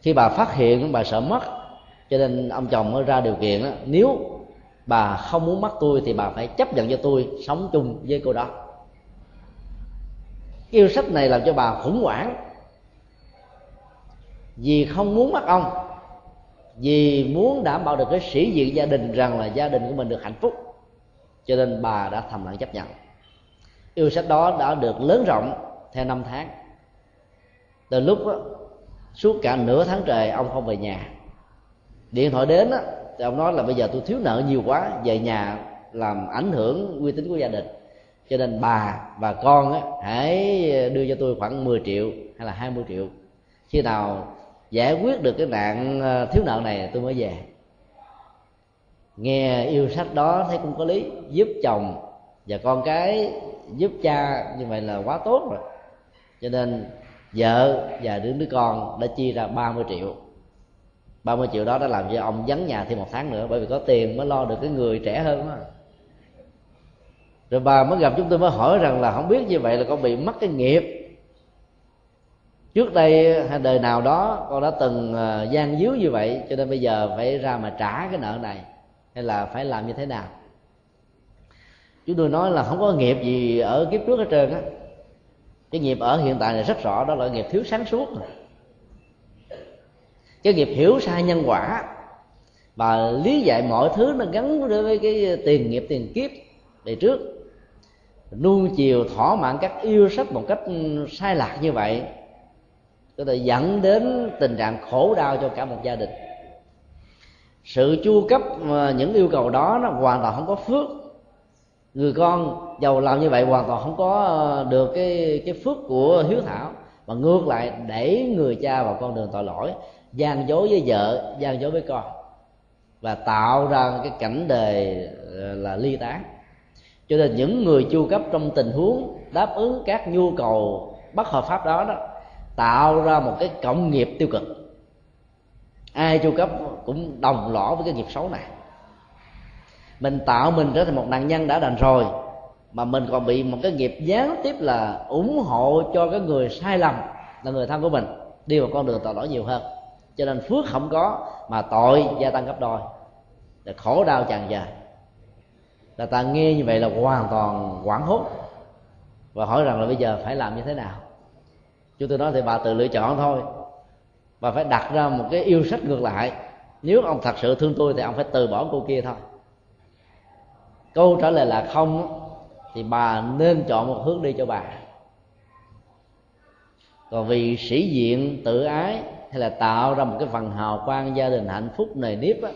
Khi bà phát hiện bà sợ mất cho nên ông chồng mới ra điều kiện đó, nếu bà không muốn mất tôi thì bà phải chấp nhận cho tôi sống chung với cô đó yêu sách này làm cho bà khủng hoảng. Vì không muốn mất ông vì muốn đảm bảo được cái sĩ diện gia đình rằng là gia đình của mình được hạnh phúc cho nên bà đã thầm lặng chấp nhận. Yêu sách đó đã được lớn rộng theo năm tháng. Từ lúc đó, suốt cả nửa tháng trời ông không về nhà. Điện thoại đến đó, thì ông nói là bây giờ tôi thiếu nợ nhiều quá về nhà làm ảnh hưởng uy tín của gia đình cho nên bà và con á, hãy đưa cho tôi khoảng 10 triệu hay là 20 triệu. Khi nào giải quyết được cái nạn ờ, thiếu nợ này tôi mới về. Nghe yêu sách đó thấy cũng có lý giúp chồng và con cái giúp cha như vậy là quá tốt rồi. Cho nên vợ và đứa đứa con đã chia ra 30 triệu. 30 triệu đó đã làm cho ông vắng nhà thêm một tháng nữa bởi vì có tiền mới lo được cái người trẻ hơn đó rồi bà mới gặp chúng tôi mới hỏi rằng là không biết như vậy là con bị mất cái nghiệp. Trước đây hay đời nào đó, con đã từng ờ, gian díu như vậy, cho nên bây giờ phải ra mà trả cái nợ này, hay là phải làm như thế nào? Chúng tôi nói là không có nghiệp gì ở kiếp trước hết trơn á. Cái nghiệp ở hiện tại này rất rõ, đó là nghiệp thiếu sáng suốt. Cái nghiệp hiểu sai nhân quả, và lý giải mọi thứ nó gắn với cái tiền nghiệp, tiền kiếp đời trước nuông chiều thỏa mãn các yêu sách một cách sai lạc như vậy, có thể dẫn đến tình trạng khổ đau cho cả một gia đình. Sự chu cấp ờ, những yêu cầu đó nó hoàn toàn không có phước. Người con giàu làm như vậy hoàn toàn không có ờ, được cái cái phước của hiếu thảo. Mà ngược lại đẩy người cha vào con đường tội lỗi, gian dối với vợ, gian dối với con, và tạo ra cái cảnh đề ờ, là ly tán cho nên những người chu cấp trong tình huống đáp ứng các nhu cầu bất hợp pháp đó đó, tạo ra một cái cộng nghiệp tiêu cực. Ai chu cấp cũng đồng lõa với cái nghiệp xấu này. Mình tạo mình trở thành một nạn nhân đã đành rồi, mà mình còn bị một cái nghiệp gián tiếp là ủng hộ cho cái người sai lầm, là người thân của mình, đi vào con đường tội lỗi nhiều hơn. Cho nên phước không có mà tội gia tăng gấp đôi. Là khổ đau tràn dài là ta nghe như vậy là hoàn toàn quảng hốt. Và hỏi rằng là bây giờ phải làm như thế nào? Chúng tôi nói thì bà tự lựa chọn thôi. Bà phải đặt ra một cái yêu sách ngược lại. Nếu ông thật sự thương tôi thì ông phải từ bỏ cô kia thôi. Câu trả lời là không, thì bà nên chọn một hướng đi cho bà. Còn vì sĩ diện tự ái hay là tạo ra một cái phần hào quang gia đình hạnh phúc nề nếp á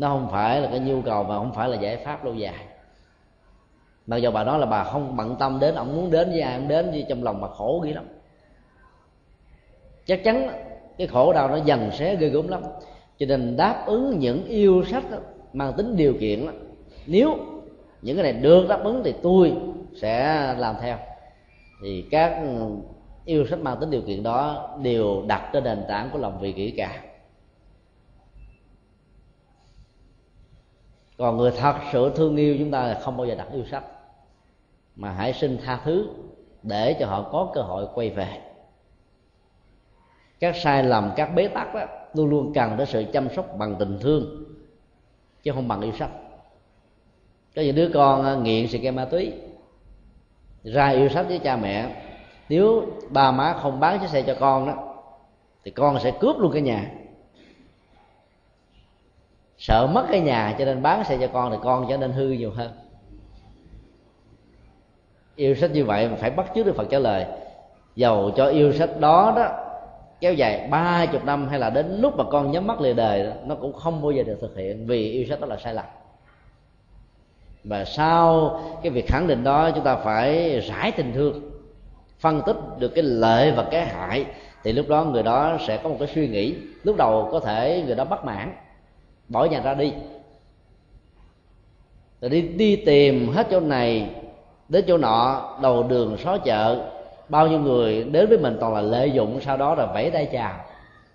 nó không phải là cái nhu cầu và không phải là giải pháp lâu dài. Mặc dù bà nói là bà không bận tâm đến ông muốn đến với ai ông đến với trong lòng bà khổ ghê lắm. Chắc chắn cái khổ đau nó dần sẽ ghê gớm lắm. Cho nên đáp ứng những yêu sách đó, mang tính điều kiện đó. nếu những cái này được đáp ứng thì tôi sẽ làm theo. Thì các yêu sách mang tính điều kiện đó đều đặt trên nền tảng của lòng vị kỹ cả. Còn người thật sự thương yêu chúng ta là không bao giờ đặt yêu sách. Mà hãy xin tha thứ để cho họ có cơ hội quay về. Các sai lầm, các bế tắc đó, luôn luôn cần đến sự chăm sóc bằng tình thương, chứ không bằng yêu sách. Có những đứa con à, nghiện xì ke ma túy, ra yêu sách với cha mẹ. Nếu ba má không bán chiếc xe cho con đó, thì con sẽ cướp luôn cái nhà sợ mất cái nhà cho nên bán xe cho con thì con trở nên hư nhiều hơn. Yêu sách như vậy mà phải bắt chước được phật trả lời, dầu cho yêu sách đó đó kéo dài ba chục năm hay là đến lúc mà con nhắm mắt lìa đời nó cũng không bao giờ được thực hiện vì yêu sách đó là sai lầm. Và sau cái việc khẳng định đó, chúng ta phải giải tình thương, phân tích được cái lợi và cái hại, thì lúc đó người đó sẽ có một cái suy nghĩ, lúc đầu có thể người đó bất mãn bỏ nhà ra đi. Rồi đi đi tìm hết chỗ này đến chỗ nọ đầu đường xó chợ. Bao nhiêu người đến với mình toàn là lợi dụng sau đó là vẫy tay chào.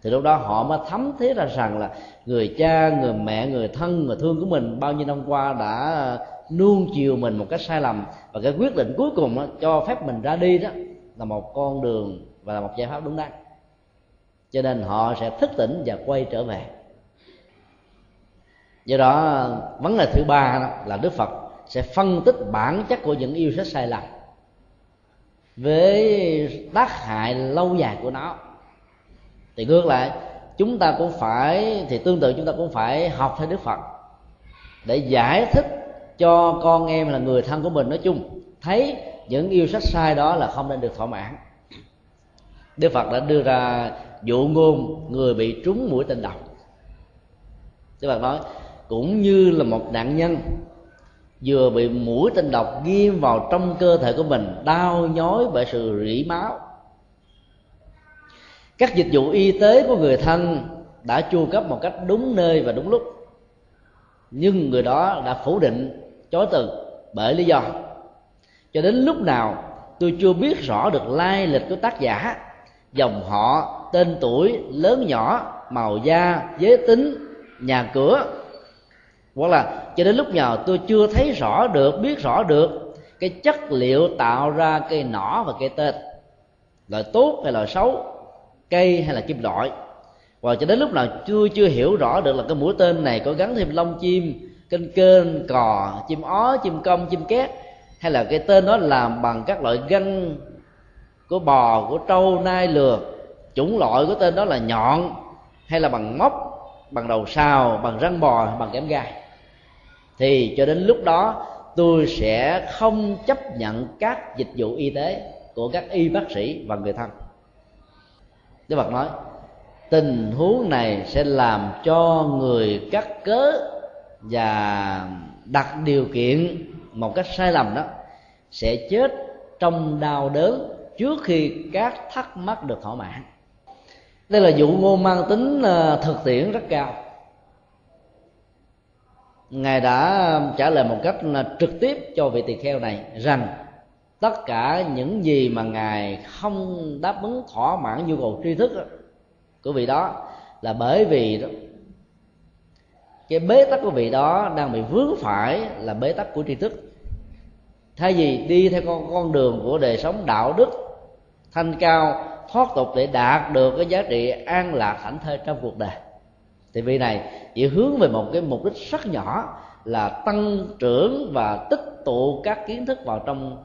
Thì lúc đó họ mới thấm thế ra rằng là người cha người mẹ người thân người thương của mình bao nhiêu năm qua đã nuông chiều mình một cách sai lầm. Và cái quyết định cuối cùng đó, cho phép mình ra đi đó là một con đường và là một giải pháp đúng đắn. Cho nên họ sẽ thức tỉnh và quay trở về do đó, vấn đề thứ ba đó là đức phật sẽ phân tích bản chất của những yêu sách sai lầm với tác hại lâu dài của nó. Thì ngược lại, chúng ta cũng phải, thì tương tự chúng ta cũng phải học theo đức phật để giải thích cho con em là người thân của mình. Nói chung, thấy những yêu sách sai đó là không nên được thỏa mãn. Đức phật đã đưa ra dụ ngôn người bị trúng mũi tên độc. Đức phật nói cũng như là một nạn nhân, vừa bị mũi tên độc ghim vào trong cơ thể của mình, đau nhói bởi sự rỉ máu. Các dịch vụ y tế của người thân đã chu cấp một cách đúng nơi và đúng lúc. Nhưng người đó đã phủ định chối từ bởi lý do. Cho đến lúc nào, tôi chưa biết rõ được lai lịch của tác giả. Dòng họ, tên tuổi lớn nhỏ, màu da, giới tính, nhà cửa hoặc là cho đến lúc nào tôi chưa thấy rõ được, biết rõ được, cái chất liệu tạo ra cây nỏ và cây tên loại tốt hay là xấu, cây hay là kim loại. Và cho đến lúc nào chưa chưa hiểu rõ được là cái mũi tên này có gắn thêm lông chim kênh kênh cò, chim ó, chim công chim két, hay là cái tên đó làm bằng các loại gân của bò, của trâu, nai lừa. Chủng loại của tên đó là nhọn, hay là bằng móc, bằng đầu sào, bằng răng bò, bằng kẽm gai thì cho đến lúc đó, tôi sẽ không chấp nhận các dịch vụ y tế của các y bác sĩ và người thân. Đức Phật nói, tình huống này sẽ làm cho người cắt cớ và đặt điều kiện một cách sai lầm đó, sẽ chết trong đau đớn trước khi các thắc mắc được thỏa mãn. Đây là vụ ngôn mang tính ờ, thực tiễn rất cao ngài đã trả lời một cách trực tiếp cho vị tỳ kheo này rằng tất cả những gì mà ngài không đáp ứng thỏa mãn nhu cầu tri thức của vị đó là bởi vì đó, cái bế tắc của vị đó đang bị vướng phải là bế tắc của tri thức. Thay vì đi theo con con đường của đời sống đạo đức thanh cao thoát tục để đạt được cái giá trị an lạc hạnh thơi trong cuộc đời thì vị này chỉ hướng về một cái mục đích rất nhỏ là tăng trưởng và tích tụ các kiến thức vào trong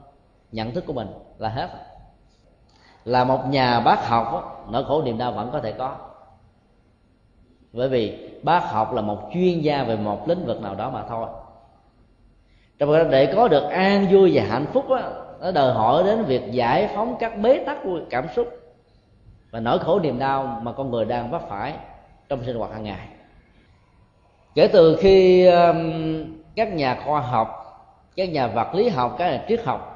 nhận thức của mình là hết là một nhà bác học nỗi khổ niềm đau vẫn có thể có. Bởi vì bác học là một chuyên gia về một lĩnh vực nào đó mà thôi. Trong đó để có được an vui và hạnh phúc đó, nó đòi hỏi đến việc giải phóng các bế tắc của cảm xúc và nỗi khổ niềm đau mà con người đang vấp phải trong sinh hoạt hàng ngày. Kể từ khi um, các nhà khoa học, các nhà vật lý học, các nhà triết học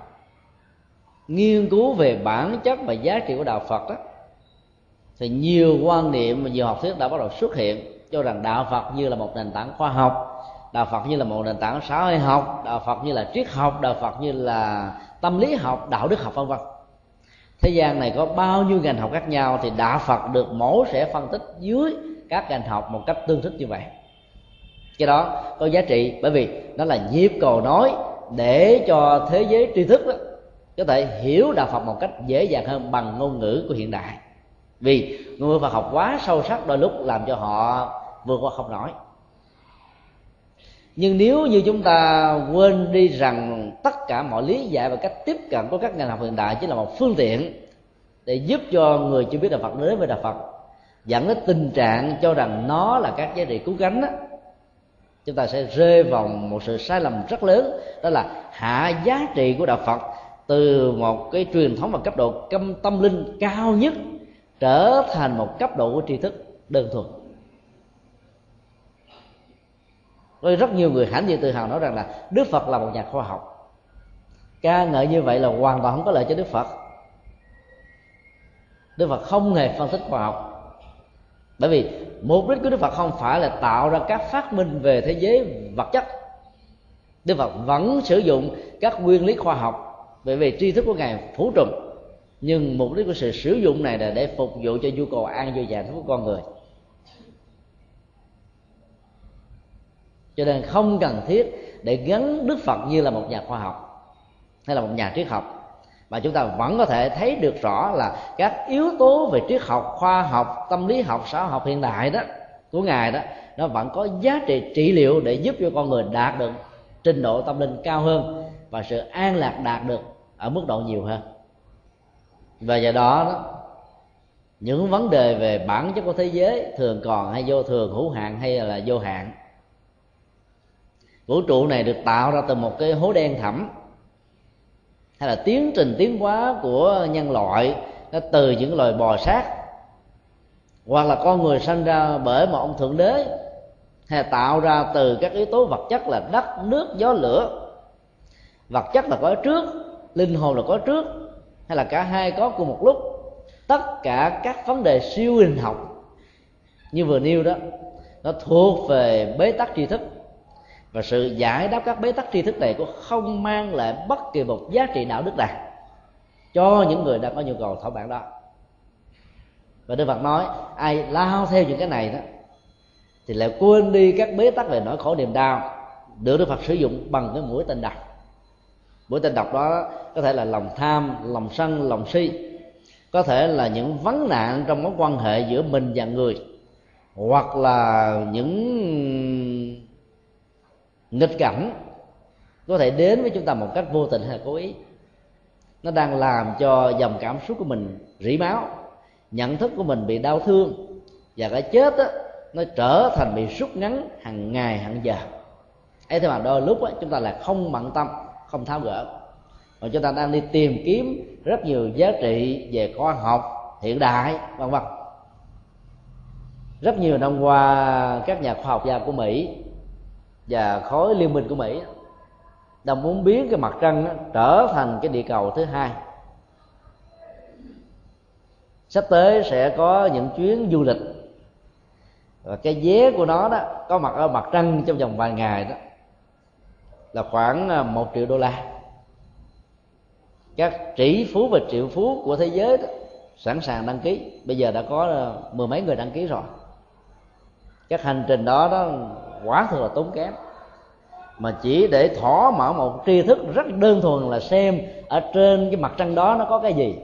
nghiên cứu về bản chất và giá trị của đạo phật đó thì nhiều quan niệm và nhiều học thuyết đã bắt đầu xuất hiện cho rằng đạo phật như là một nền tảng khoa học, đạo phật như là một nền tảng xã hội học, đạo phật như là triết học, đạo phật như là tâm lý học, đạo đức học, vân vân. Thế gian này có bao nhiêu ngành học khác nhau thì đạo phật được mổ sẽ phân tích dưới các ngành học một cách tương thích như vậy. Cái đó có giá trị bởi vì nó là nhịp cầu nói để cho thế giới tri thức đó có thể hiểu đạo phật một cách dễ dàng hơn bằng ngôn ngữ của hiện đại. Vì ngôn ngữ phật học quá sâu sắc đôi lúc làm cho họ vượt qua không nổi. Nhưng nếu như chúng ta quên đi rằng tất cả mọi lý giải và cách tiếp cận của các ngành học hiện đại chỉ là một phương tiện để giúp cho người chưa biết đạo Phật đến với đạo Phật dẫn đến tình trạng cho rằng nó là các giá trị cứu cánh đó, chúng ta sẽ rơi vào một sự sai lầm rất lớn đó là hạ giá trị của đạo Phật từ một cái truyền thống và cấp độ tâm tâm linh cao nhất trở thành một cấp độ của tri thức đơn thuần. Có rất nhiều người hãnh diện tự hào nói rằng là đức phật là một nhà khoa học. Ca ngợi như vậy là hoàn toàn không có lợi cho đức phật. Đức phật không hề phân tích khoa học bởi vì mục đích của đức phật không phải là tạo ra các phát minh về thế giới vật chất. Đức phật vẫn sử dụng các nguyên lý khoa học về về tri thức của ngài phủ trùm. Nhưng mục đích của sự sử dụng này là để phục vụ cho nhu cầu an vui và hạnh phúc của con người. Cho nên không cần thiết để gắn đức phật như là một nhà khoa học hay là một nhà triết học mà chúng ta vẫn có thể thấy được rõ là các yếu tố về triết học khoa học tâm lý học xã học hiện đại đó của ngài đó nó vẫn có giá trị trị liệu để giúp cho con người đạt được trình độ tâm linh cao hơn và sự an lạc đạt được ở mức độ nhiều hơn. Và do đó, đó những vấn đề về bản chất của thế giới thường còn hay vô thường hữu hạn hay là vô hạn. Vũ trụ này được tạo ra từ một cái hố đen thẳm hay là tiến trình tiến hóa của nhân loại, nó từ những loài bò sát, hoặc là con người sinh ra bởi một ông thượng đế, hay là tạo ra từ các yếu tố vật chất là đất, nước, gió, lửa. Vật chất là có trước, linh hồn là có trước, hay là cả hai có cùng một lúc. Tất cả các vấn đề siêu hình học như vừa nêu đó, nó thuộc về bế tắc tri thức và sự giải đáp các bế tắc tri thức này cũng không mang lại bất kỳ một giá trị đạo đức nào cho những người đang có nhu cầu thỏa mãn đó. Và Đức Phật nói, ai lao theo những cái này đó, thì lại quên đi các bế tắc về nỗi khổ niềm đau được Đức Phật sử dụng bằng cái mũi tên độc mũi tên độc đó có thể là lòng tham, lòng sân, lòng si. Có thể là những vấn nạn trong mối quan hệ giữa mình và người, hoặc là những nghịch cảnh có thể đến với chúng ta một cách vô tình hay cố ý. Nó đang làm cho dòng cảm xúc của mình rỉ máu nhận thức của mình bị đau thương và cái chết đó, nó trở thành bị rút ngắn hàng ngày hàng giờ. Ấy thế mà đôi lúc đó, chúng ta là không bận tâm không tháo gỡ. Mà chúng ta đang đi tìm kiếm rất nhiều giá trị về khoa học hiện đại vân vân. Rất nhiều năm qua các nhà khoa học gia của mỹ và khối liên minh của mỹ đang muốn biến cái mặt trăng trở thành cái địa cầu thứ hai. Sắp tới sẽ có những chuyến du lịch. Và cái vé của nó đó có mặt ở mặt trăng trong vòng vài ngày đó là khoảng à, một triệu đô la. Các tỷ phú và triệu phú của thế giới đó, sẵn sàng đăng ký. Bây giờ đã có à, mười mấy người đăng ký rồi. Các hành trình đó đó quả thực là tốn kém. Mà chỉ để thỏa mãn một tri thức rất đơn thuần là xem ở trên cái mặt trăng đó nó có cái gì.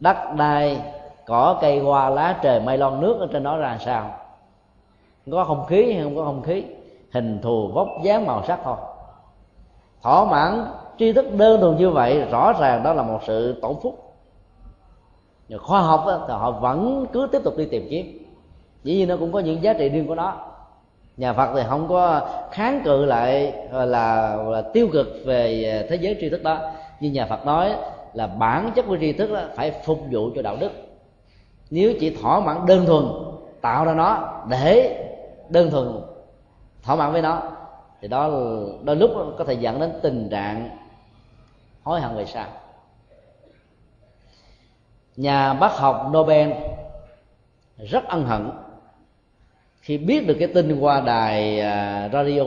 Đất đai, cỏ, cây, hoa, lá, trời mây lon nước ở trên đó ra sao. Có không khí hay không có không khí, hình thù, vóc dáng, màu sắc thôi. Thỏa mãn, tri thức đơn thuần như vậy, rõ ràng đó là một sự tổn phúc. Khoa học thì họ vẫn cứ tiếp tục đi tìm kiếm. Dĩ nhiên nó cũng có những giá trị riêng của nó nhà phật thì không có kháng cự lại ờ, là, là tiêu cực về ờ, thế giới tri thức đó. Nhưng nhà phật nói là bản chất của tri thức đó phải phục vụ cho đạo đức. Nếu chỉ thỏa mãn đơn thuần tạo ra nó để đơn thuần thỏa mãn với nó thì đó đôi lúc có thể dẫn đến tình trạng hối hận về sau. Nhà bác học Nobel rất ân hận khi biết được cái tin qua đài à, radio,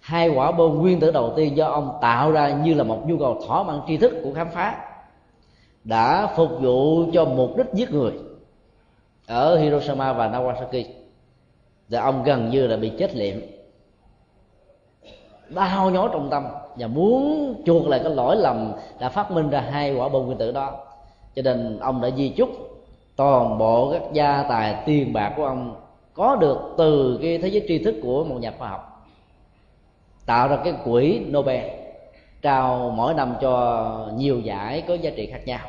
hai quả bom nguyên tử đầu tiên do ông tạo ra như là một nhu cầu thỏa mãn tri thức của khám phá, đã phục vụ cho mục đích giết người ở Hiroshima và Nagasaki, và ông gần như là bị chết liệm. Đau nhói trong tâm và muốn chuộc lại cái lỗi lầm đã phát minh ra hai quả bom nguyên tử đó. Cho nên ông đã di chúc toàn bộ các gia tài tiền bạc của ông có được từ cái thế giới tri thức của một nhà khoa học tạo ra cái quỹ Nobel trao mỗi năm cho nhiều giải có giá trị khác nhau.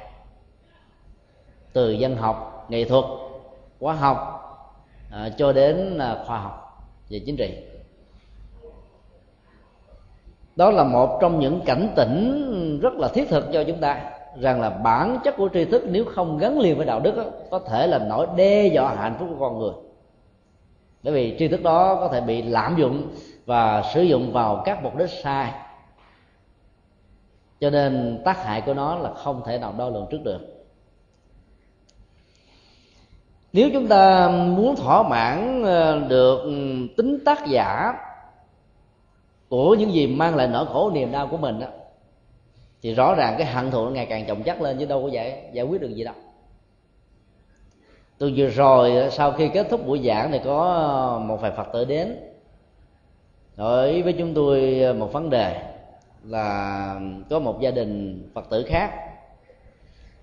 Từ dân học nghệ thuật hóa học à, cho đến à, khoa học về chính trị. Đó là một trong những cảnh tỉnh rất là thiết thực cho chúng ta rằng là bản chất của tri thức nếu không gắn liền với đạo đức đó, có thể là nỗi đe dọa hạnh phúc của con người bởi vì tri thức đó có thể bị lạm dụng và sử dụng vào các mục đích sai. Cho nên tác hại của nó là không thể nào đo lường trước được. Nếu chúng ta muốn thỏa mãn ờ, được ừ, tính tác giả của những gì mang lại nỗi khổ niềm đau của mình đó, thì rõ ràng cái hận thù nó ngày càng chồng chất lên chứ đâu có giải giải quyết được gì đâu từ vừa rồi ờ, sau khi kết thúc buổi giảng thì có ờ, một vài phật tử đến. Hỏi với chúng tôi ờ, một vấn đề là có một gia đình phật tử khác.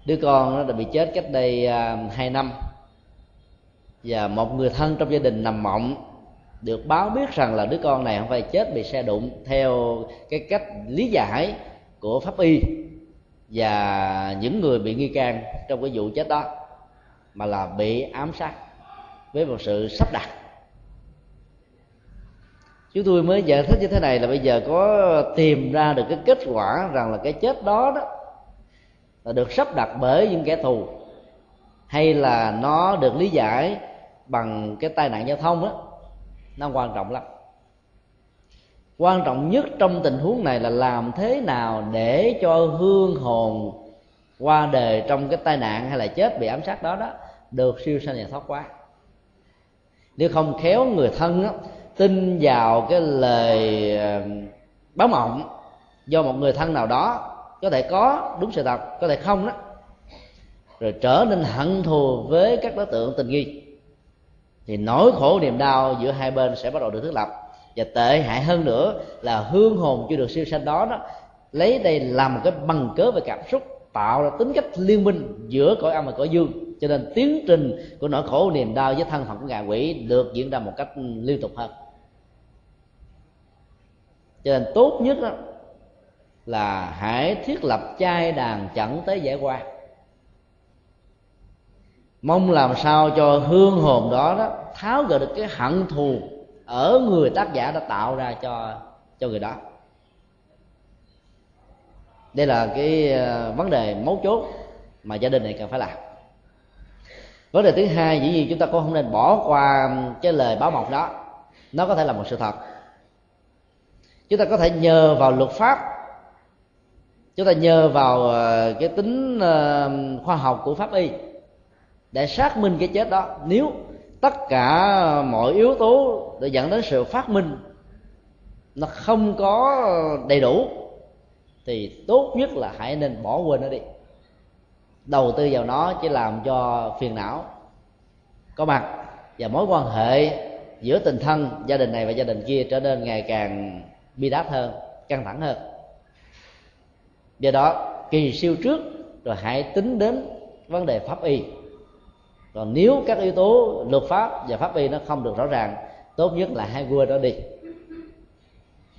Đứa con nó đã bị chết cách đây hai năm. Và một người thân trong gia đình nằm mộng. Được báo biết rằng là đứa con này không phải chết bị xe đụng theo cái cách lý giải của pháp y và những người bị nghi can trong cái vụ chết đó mà là bị ám sát với một sự sắp đặt. Chúng tôi mới giải thích như thế này là bây giờ có tìm ra được cái kết quả rằng là cái chết đó đó là được sắp đặt bởi những kẻ thù, hay là nó được lý giải bằng cái tai nạn giao thông đó nó quan trọng lắm. Quan trọng nhất trong tình huống này là làm thế nào để cho hương hồn qua đời trong cái tai nạn hay là chết bị ám sát đó đó được siêu sanh và thoát quá nếu không khéo người thân đó, tin vào cái lời ờ, báo mộng do một người thân nào đó có thể có đúng sự thật có thể không đó rồi trở nên hận thù với các đối tượng tình nghi thì nỗi khổ niềm đau giữa hai bên sẽ bắt đầu được thiết lập. Và tệ hại hơn nữa là hương hồn chưa được siêu sanh đó đó lấy đây làm một cái bằng cớ về cảm xúc tạo ra tính cách liên minh giữa cõi âm và cõi dương cho nên tiến trình của nỗi khổ niềm đau với thân phận của ngạ quỷ được diễn ra một cách liên tục hơn. Cho nên tốt nhất đó là hãy thiết lập chai đàn chẳng tới giải qua. Mong làm sao cho hương hồn đó đó tháo gỡ được cái hận thù ở người tác giả đã tạo ra cho cho người đó. Đây là cái ờ, vấn đề mấu chốt mà gia đình này cần phải làm vấn đề thứ hai, dĩ nhiên chúng ta cũng không nên bỏ qua cái lời báo mộng đó. Nó có thể là một sự thật. Chúng ta có thể nhờ vào luật pháp. Chúng ta nhờ vào ờ, cái tính ờ, khoa học của pháp y để xác minh cái chết đó. Nếu tất cả mọi yếu tố để dẫn đến sự phát minh nó không có đầy đủ, thì tốt nhất là hãy nên bỏ quên nó đi đầu tư vào nó chỉ làm cho phiền não. Có mặt và mối quan hệ giữa tình thân gia đình này và gia đình kia trở nên ngày càng bi đát hơn, căng thẳng hơn. Do đó, kỳ siêu trước rồi hãy tính đến vấn đề pháp y. Còn nếu các yếu tố luật pháp và pháp y nó không được rõ ràng, tốt nhất là hai quên đó đi.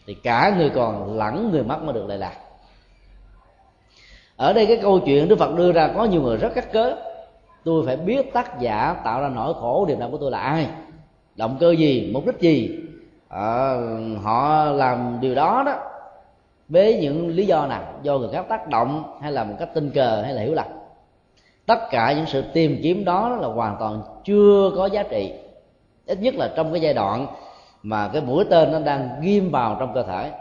Thì cả người còn lẫn người mất mới được lệ lạc ở đây cái câu chuyện đức phật đưa ra có nhiều người rất cắt cớ. Tôi phải biết tác giả tạo ra nỗi khổ điểm đau của tôi là ai động cơ gì mục đích gì. À, họ làm điều đó đó với những lý do nào? Do người khác tác động hay là một cách tình cờ hay là hiểu lầm? Tất cả những sự tìm kiếm đó là hoàn toàn chưa có giá trị. Ít nhất là trong cái giai đoạn mà cái mũi tên nó đang ghim vào trong cơ thể.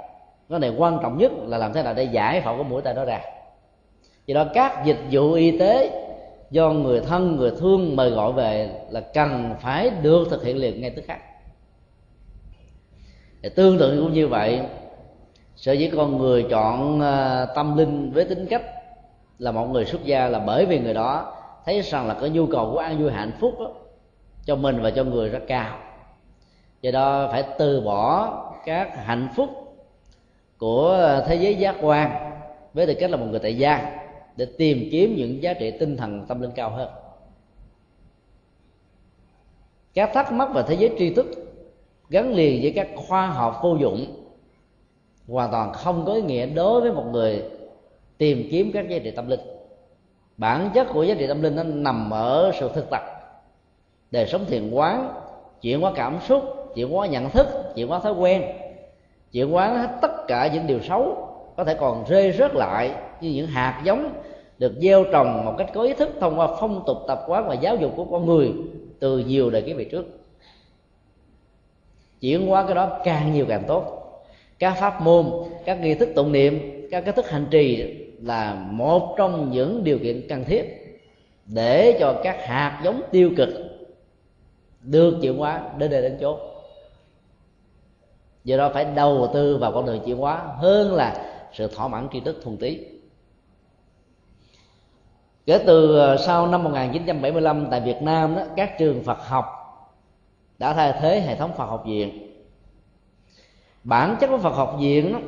Cái này quan trọng nhất là làm thế nào để giải phẫu cái mũi tên đó ra do đó các dịch vụ y tế do người thân người thương mời gọi về là cần phải được thực hiện liền ngay tức khắc. Để tương tự cũng như vậy sở dĩ con người chọn à, tâm linh với tính cách là một người xuất gia là bởi vì người đó thấy rằng là cái nhu cầu của an vui hạnh phúc đó, cho mình và cho người rất cao. Do đó phải từ bỏ các hạnh phúc của à, thế giới giác quan với tư cách là một người tại gia để tìm kiếm những giá trị tinh thần tâm linh cao hơn. Các thắc mắc về thế giới tri thức gắn liền với các khoa học vô dụng hoàn toàn không có ý nghĩa đối với một người tìm kiếm các giá trị tâm linh. Bản chất của giá trị tâm linh nó nằm ở sự thực tập, đời sống thiền quán, chuyển hóa cảm xúc, chuyển hóa nhận thức, chuyển hóa thói quen, chuyển hóa hết tất cả những điều xấu có thể còn rơi rớt lại như những hạt giống được gieo trồng một cách có ý thức thông qua phong tục tập quán và giáo dục của con người từ nhiều đời kiếp về trước. Chuyển hóa cái đó càng nhiều càng tốt. Các pháp môn, các nghi thức tụng niệm, các cái thức hành trì là một trong những điều kiện cần thiết để cho các hạt giống tiêu cực được chuyển hóa đến đây đến chỗ. Do đó phải đầu tư vào con đường chuyển hóa hơn là sự thỏa mãn tri thức thuần túy kể từ ờ, sau năm 1975 tại Việt Nam đó, các trường Phật học đã thay thế hệ thống Phật học viện bản chất của Phật học viện đó,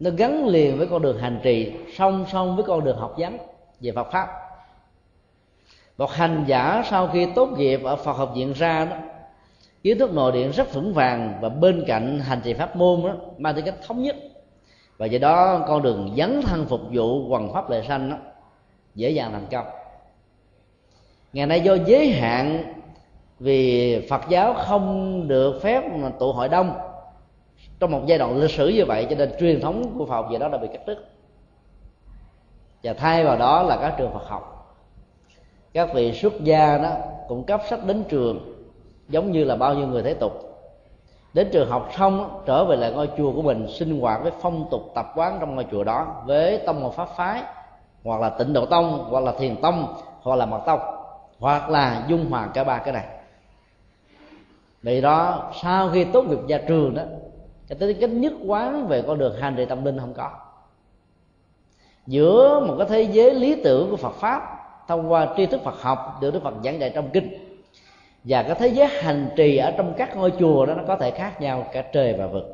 nó gắn liền với con đường hành trì song song với con đường học vấn về Phật pháp. Một hành giả sau khi tốt nghiệp ở Phật học viện ra đó kiến thức nội điện rất vững vàng và bên cạnh hành trì pháp môn đó mang tính cách thống nhất. Và do đó con đường dấn thân phục vụ quần pháp lệ sanh đó dễ dàng thành công. Ngày nay do giới hạn vì Phật giáo không được phép mà tụ hội đông. Trong một giai đoạn lịch sử như vậy cho nên truyền thống của Phật về đó đã bị cắt đứt. Và thay vào đó là các trường Phật học. Các vị xuất gia đó cũng cấp sách đến trường, giống như là bao nhiêu người thế tục. Đến trường học xong, trở về lại ngôi chùa của mình, sinh hoạt với phong tục tập quán trong ngôi chùa đó với tông một pháp phái hoặc là tịnh độ tông, hoặc là thiền tông, hoặc là mật tông, hoặc là dung hòa cả ba cái này. Vì đó, sau khi tốt nghiệp ra trường đó, cái tính cách nhất quán về con đường hành trì tâm linh không có. Giữa một cái thế giới lý tưởng của Phật pháp, thông qua tri thức Phật học, được Đức Phật giảng dạy trong kinh, và cái thế giới hành trì ở trong các ngôi chùa đó, nó có thể khác nhau cả trời và vực.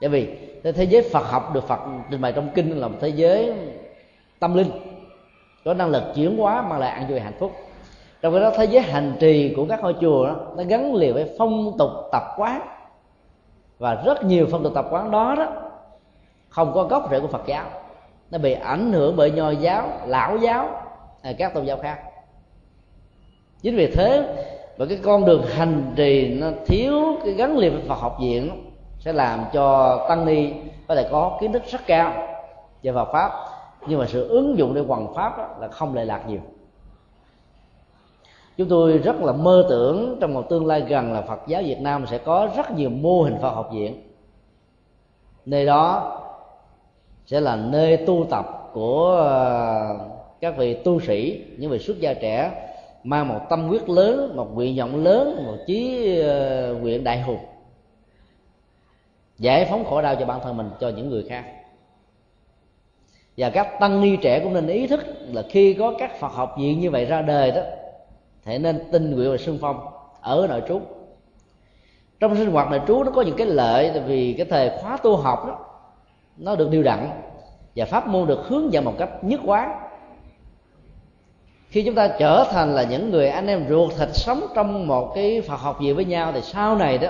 Bởi vì thế giới Phật học được Phật trình bày trong kinh là một thế giới tâm linh. Có năng lực chuyển hóa mang lại an vui hạnh phúc. Trong cái đó, thế giới hành trì của các ngôi chùa đó, nó gắn liền với phong tục tập quán. Và rất nhiều phong tục tập quán đó đó, không có gốc rễ của Phật giáo. Nó bị ảnh hưởng bởi nho giáo, lão giáo hay các tôn giáo khác. Chính vì thế và cái con đường hành trì nó thiếu cái gắn liền với Phật học viện sẽ làm cho tăng ni có thể có kiến thức rất cao về Phật pháp nhưng mà sự ứng dụng để hoàn pháp đó là không lệ lạc nhiều. Chúng tôi rất là mơ tưởng trong một tương lai gần là Phật giáo Việt Nam sẽ có rất nhiều mô hình Phật học viện. Nơi đó sẽ là nơi tu tập của ờ, các vị tu sĩ, những vị xuất gia trẻ, mang một tâm quyết lớn, một nguyện vọng lớn, một chí ờ, nguyện đại hùng, giải phóng khổ đau cho bản thân mình, cho những người khác và các tăng ni trẻ cũng nên ý thức là khi có các phật học viện như vậy ra đời đó, thì nên tinh nguyện và xung phong ở nội trú. Trong sinh hoạt nội trú nó có những cái lợi tại vì cái thời khóa tu học đó, nó được điều đặn và pháp môn được hướng dẫn một cách nhất quán. Khi chúng ta trở thành là những người anh em ruột thịt sống trong một cái phật học gì với nhau, thì sau này đó,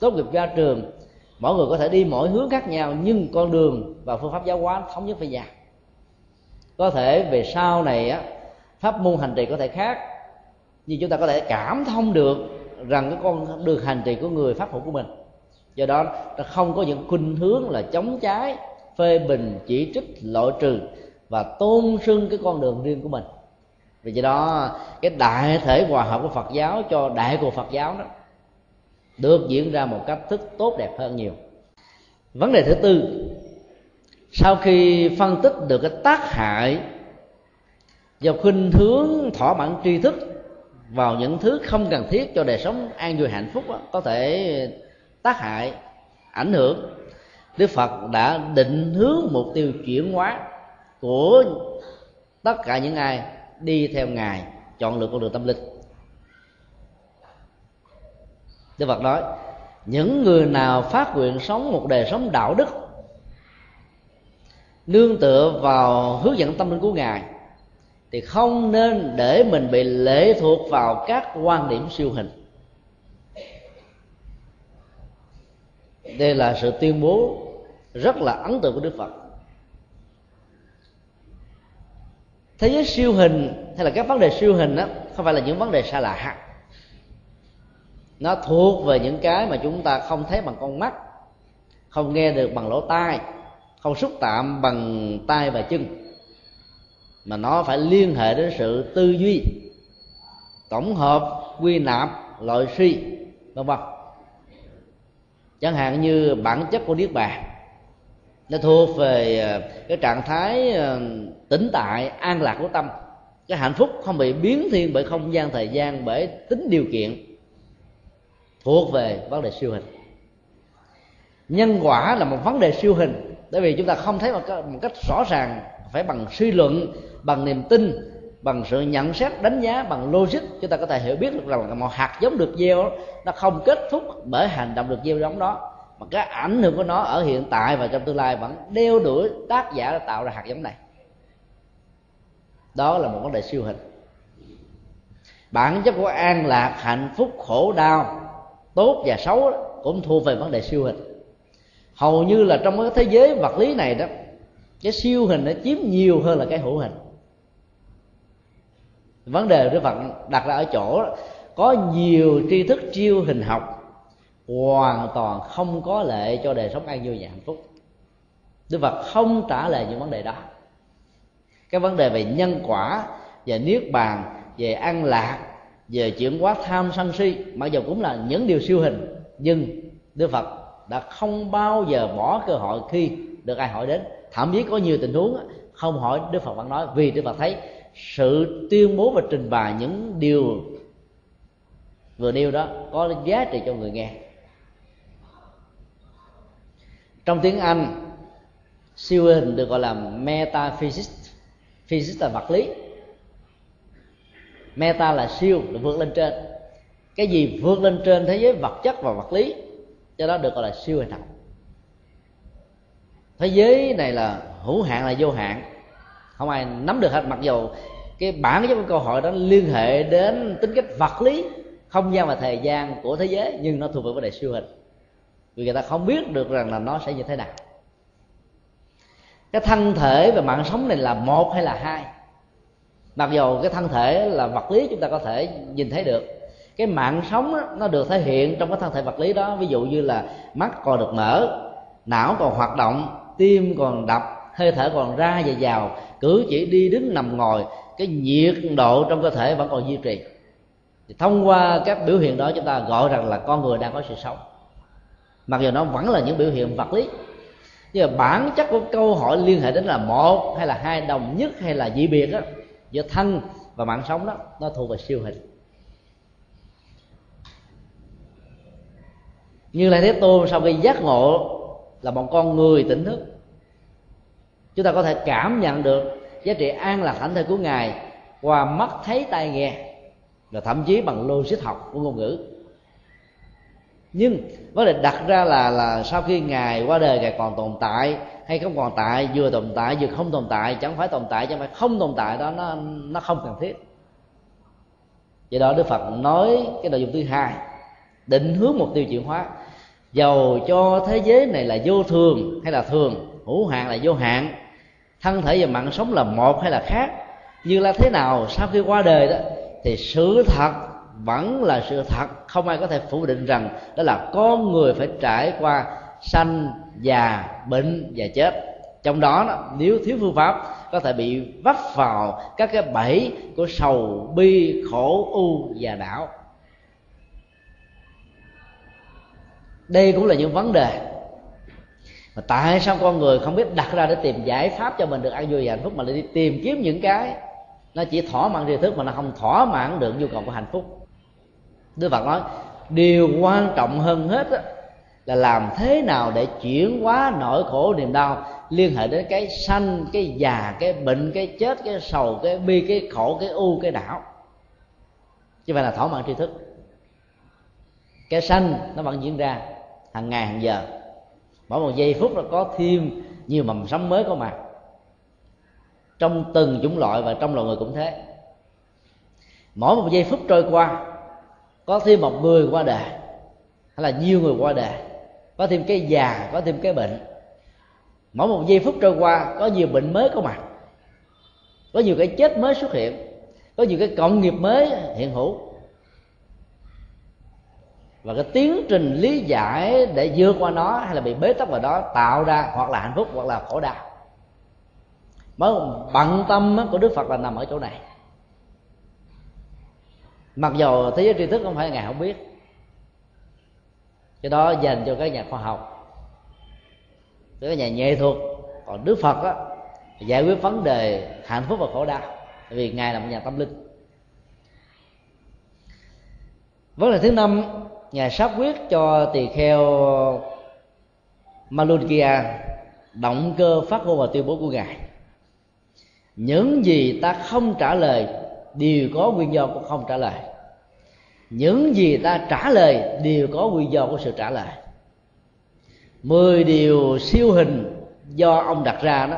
tốt nghiệp ra trường, mỗi người có thể đi mỗi hướng khác nhau, nhưng con đường và phương pháp giáo hóa thống nhất với nhau có thể về sau này á, pháp môn hành trì có thể khác. Nhưng chúng ta có thể cảm thông được rằng cái con đường hành trì của người pháp hữu của mình. Do đó, ta không có những khuynh hướng là chống trái, phê bình, chỉ trích, loại trừ và tôn sưng cái con đường riêng của mình. Vì vậy đó, cái đại thể hòa hợp của phật giáo cho đại của phật giáo đó được diễn ra một cách thức tốt đẹp hơn nhiều. Vấn đề thứ tư sau khi phân tích được cái tác hại do khuynh hướng thỏa mãn tri thức vào những thứ không cần thiết cho đời sống an vui hạnh phúc đó, có thể tác hại ảnh hưởng đức phật đã định hướng mục tiêu chuyển hóa của tất cả những ai đi theo ngài chọn lựa con đường tâm linh. Đức phật nói những người nào phát nguyện sống một đời sống đạo đức nương tựa vào hướng dẫn tâm linh của ngài, thì không nên để mình bị lệ thuộc vào các quan điểm siêu hình. Đây là sự tuyên bố rất là ấn tượng của đức phật. Thế giới siêu hình hay là các vấn đề siêu hình đó không phải là những vấn đề xa lạ. Nó thuộc về những cái mà chúng ta không thấy bằng con mắt, không nghe được bằng lỗ tai không xúc tạm bằng tay và chân, mà nó phải liên hệ đến sự tư duy, tổng hợp, quy nạp, loại suy, vân vân. Chẳng hạn như bản chất của niết bàn nó thuộc về ờ, cái trạng thái ờ, tĩnh tại, an lạc của tâm. Cái hạnh phúc không bị biến thiên bởi không gian thời gian, bởi tính điều kiện thuộc về vấn đề siêu hình. Nhân quả là một vấn đề siêu hình bởi vì chúng ta không thấy một, cách rõ ràng phải bằng suy luận bằng niềm tin bằng sự nhận xét đánh giá bằng logic. Chúng ta có thể hiểu biết được rằng một hạt giống được gieo nó không kết thúc bởi hành động được gieo giống đó mà cái ảnh hưởng của nó ở hiện tại và trong tương lai vẫn đeo đuổi tác giả đã tạo ra hạt giống này. Đó là một vấn đề siêu hình. Bản chất của an lạc hạnh phúc khổ đau tốt và xấu cũng thuộc về vấn đề siêu hình hầu như là trong cái thế giới vật lý này đó, cái siêu hình nó chiếm nhiều hơn là cái hữu hình. Vấn đề đức phật đặt ra ở chỗ có nhiều tri thức chiêu hình học hoàn toàn không có lệ cho đời sống an vui và hạnh phúc. Đức phật không trả lời những vấn đề đó. Cái vấn đề về nhân quả, về niết bàn, về an lạc, về chuyển hóa tham sân si, mặc dù cũng là những điều siêu hình, nhưng đức phật đã không bao giờ bỏ cơ hội khi được ai hỏi đến. Thậm chí có nhiều tình huống không hỏi đức phật vẫn nói, vì đức phật thấy sự tuyên bố và trình bày những điều vừa nêu đó có giá trị cho người nghe. Trong tiếng anh, siêu hình được gọi là metaphysics physics là vật lý. Meta là siêu, là vượt lên trên. Cái gì vượt lên trên thế giới vật chất và vật lý? Cho đó được gọi là siêu hình học thế giới này là hữu hạn là vô hạn. Không ai nắm được hết, mặc dù cái bản chất của câu hỏi đó liên hệ đến tính cách vật lý, không gian và thời gian của thế giới, nhưng nó thuộc về vấn đề siêu hình. Vì người ta không biết được rằng là nó sẽ như thế nào. Cái thân thể và mạng sống này là một hay là hai? Mặc dù cái thân thể là vật lý chúng ta có thể nhìn thấy được cái mạng sống đó, nó được thể hiện trong cái thân thể vật lý đó. Ví dụ như là mắt còn được mở não còn hoạt động tim còn đập hơi thở còn ra và vào. Cử chỉ đi đứng nằm ngồi cái nhiệt độ trong cơ thể vẫn còn duy trì. Thì thông qua các biểu hiện đó chúng ta gọi rằng là con người đang có sự sống. Mặc dù nó vẫn là những biểu hiện vật lý nhưng mà bản chất của câu hỏi liên hệ đến là một hay là hai đồng nhất hay là dị biệt đó giữa thân và mạng sống đó nó thuộc về siêu hình. Như lai thế tôn sau khi giác ngộ là một con người tỉnh thức. Chúng ta có thể cảm nhận được giá trị an lạc hạnh thể của ngài qua mắt thấy tai nghe và thậm chí bằng logic học của ngôn ngữ. Nhưng vấn đề đặt ra là là sau khi ngài qua đời, ngài còn tồn tại hay không còn tại, vừa tồn tại vừa không tồn tại, chẳng phải tồn tại, chẳng phải không tồn tại, đó nó nó không cần thiết. Vậy đó đức phật nói cái nội dung thứ hai, định hướng mục tiêu chuyển hóa dầu cho thế giới này là vô thường hay là thường, hữu hạn là vô hạn. Thân thể và mạng sống là một hay là khác. Như là thế nào, sau khi qua đời đó, thì sự thật vẫn là sự thật. Không ai có thể phủ định rằng đó là con người phải trải qua sanh già, bệnh và chết. Trong đó nếu thiếu phương pháp, có thể bị vấp vào các cái bẫy của sầu bi, khổ, u và đảo đây cũng là những vấn đề mà tại sao con người không biết đặt ra để tìm giải pháp cho mình được ăn vui và hạnh phúc mà lại đi tìm kiếm những cái nó chỉ thỏa mãn tri thức mà nó không thỏa mãn được nhu cầu của hạnh phúc. Đức phật nói điều quan trọng hơn hết đó, là làm thế nào để chuyển hóa nỗi khổ niềm đau liên hệ đến cái sanh cái già cái bệnh cái chết cái sầu cái bi cái khổ cái u cái não. Chứ phải là thỏa mãn tri thức. Cái sanh nó vẫn diễn ra hàng ngày, hàng giờ. Mỗi một giây phút nó có thêm nhiều mầm sống mới có mặt trong từng chủng loại và trong loài người cũng thế. Mỗi một giây phút trôi qua, có thêm một người qua đời, hay là nhiều người qua đời, có thêm cái già, có thêm cái bệnh. Mỗi một giây phút trôi qua, có nhiều bệnh mới có mặt. Có nhiều cái chết mới xuất hiện, có nhiều cái cộng nghiệp mới hiện hữu và cái tiến trình lý giải để vượt qua nó hay là bị bế tắc vào đó tạo ra hoặc là hạnh phúc hoặc là khổ đau. Mới bận tâm của đức phật là nằm ở chỗ này. Mặc dù thế giới tri thức không phải ngài không biết, cái đó dành cho các nhà khoa học các nhà nghệ thuật. Còn đức phật á, giải quyết vấn đề hạnh phúc và khổ đau vì ngài là một nhà tâm linh. Vấn đề thứ năm ngài xác quyết cho tỳ kheo Malunkia động cơ phát ngôn và tuyên bố của ngài. Những gì ta không trả lời đều có nguyên do của không trả lời. Những gì ta trả lời đều có nguyên do của sự trả lời. Mười điều siêu hình do ông đặt ra đó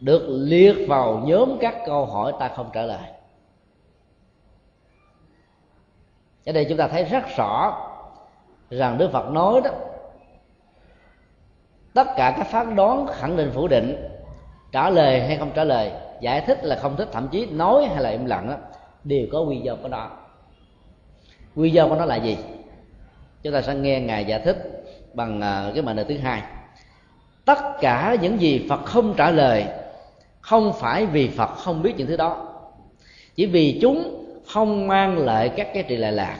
được liệt vào nhóm các câu hỏi ta không trả lời. Ở đây chúng ta thấy rất rõ rằng đức phật nói đó, tất cả các phán đoán khẳng định phủ định, trả lời hay không trả lời, giải thích là không thích, thậm chí nói hay là im lặng đó đều có quy do của nó. Quy do của nó là gì? Chúng ta sẽ nghe ngài giải thích bằng à, cái mệnh đề thứ hai. Tất cả những gì phật không trả lời không phải vì phật không biết những thứ đó. Chỉ vì chúng không mang lại các giá trị lệ lạc.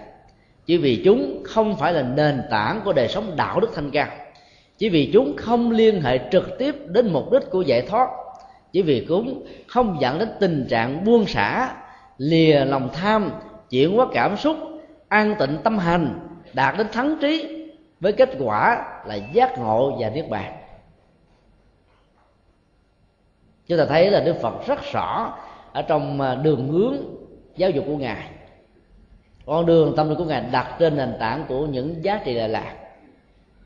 Chỉ vì chúng không phải là nền tảng của đời sống đạo đức thanh cao. Chỉ vì chúng không liên hệ trực tiếp đến mục đích của giải thoát. Chỉ vì chúng không dẫn đến tình trạng buông xả, lìa lòng tham, chuyển hóa cảm xúc, an tịnh tâm hành, đạt đến thắng trí, với kết quả là giác ngộ và niết bàn. Chúng ta thấy là đức phật rất rõ ở trong à, đường hướng giáo dục của ngài. Con đường tâm linh của ngài đặt trên nền tảng của những giá trị lệ lạc.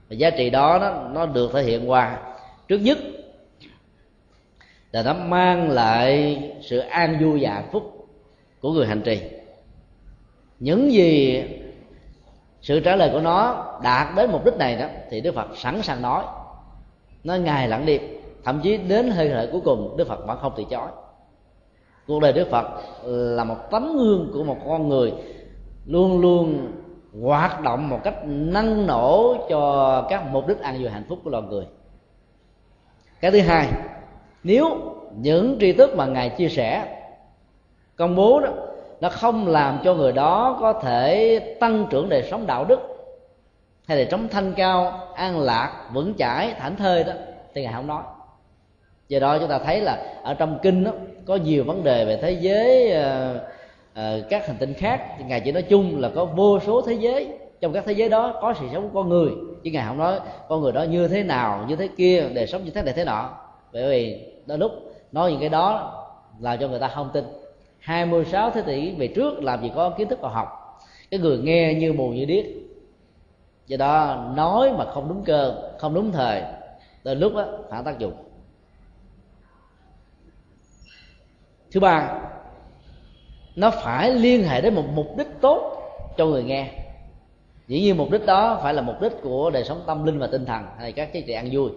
Và giá trị đó nó, nó được thể hiện qua trước nhất là nó mang lại sự an vui và hạnh phúc của người hành trì. Những gì sự trả lời của nó đạt đến mục đích này đó thì đức phật sẵn sàng nói. Nó ngày lặng đi. Thậm chí đến hơi thở cuối cùng đức phật vẫn không từ chối cuộc đời đức phật là một tấm gương của một con người luôn luôn hoạt động một cách năng nổ cho các mục đích an vui hạnh phúc của loài người. Cái thứ hai nếu những tri thức mà ngài chia sẻ công bố đó nó không làm cho người đó có thể tăng trưởng đời sống đạo đức hay là sống thanh cao an lạc vững chãi thảnh thơi đó thì ngài không nói. Do đó chúng ta thấy là ở trong kinh đó, có nhiều vấn đề về thế giới ờ, ờ, các hành tinh khác. Ngài chỉ nói chung là có vô số thế giới. Trong các thế giới đó có sự sống của con người. Chứ ngài không nói con người đó như thế nào, như thế kia, đời sống như thế này thế nọ. Bởi vì đôi lúc nói những cái đó làm cho người ta không tin. 26 thế kỷ về trước làm gì có kiến thức khoa học. Cái người nghe như mù như điếc. Do đó nói mà không đúng cơ, không đúng thời. Tới lúc đó phản tác dụng. Thứ ba, nó phải liên hệ đến một mục đích tốt cho người nghe. Dĩ nhiên mục đích đó phải là mục đích của đời sống tâm linh và tinh thần hay các giá trị ăn vui.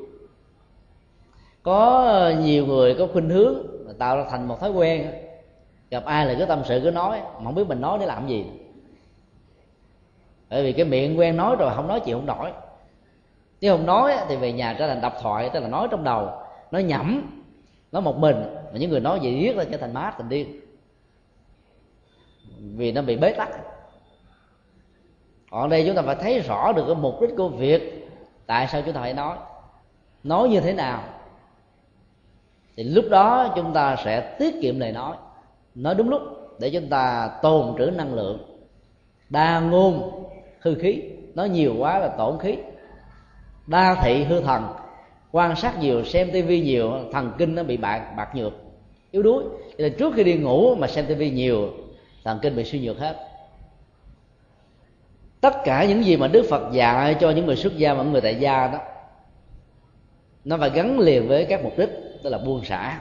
Có nhiều người có khuynh hướng tạo ra thành một thói quen, gặp ai là cứ tâm sự cứ nói, mà không biết mình nói để làm gì. Bởi vì cái miệng quen nói rồi không nói chịu không nổi. Nếu không nói thì về nhà trở thành đọc thoại, tức là nói trong đầu nó nhẩm, nói một mình mà những người nói vậy riết là trở thành mát thành điên. Vì nó bị bế tắc. Còn đây chúng ta phải thấy rõ được cái mục đích của việc tại sao chúng ta phải nói. Nói như thế nào? Thì lúc đó chúng ta sẽ tiết kiệm lời nói. Nói đúng lúc để chúng ta tồn trữ năng lượng. Đa ngôn hư khí. Nói nhiều quá là tổn khí. Đa thị hư thần quan sát nhiều, xem tivi nhiều, thần kinh nó bị bạc bạc nhược. Yếu đuối. Cho nên trước khi đi ngủ mà xem tivi nhiều, thần kinh bị suy nhược hết. Tất cả những gì mà đức phật dạy cho những người xuất gia và những người tại gia đó, nó phải gắn liền với các mục đích, tức là buông xả.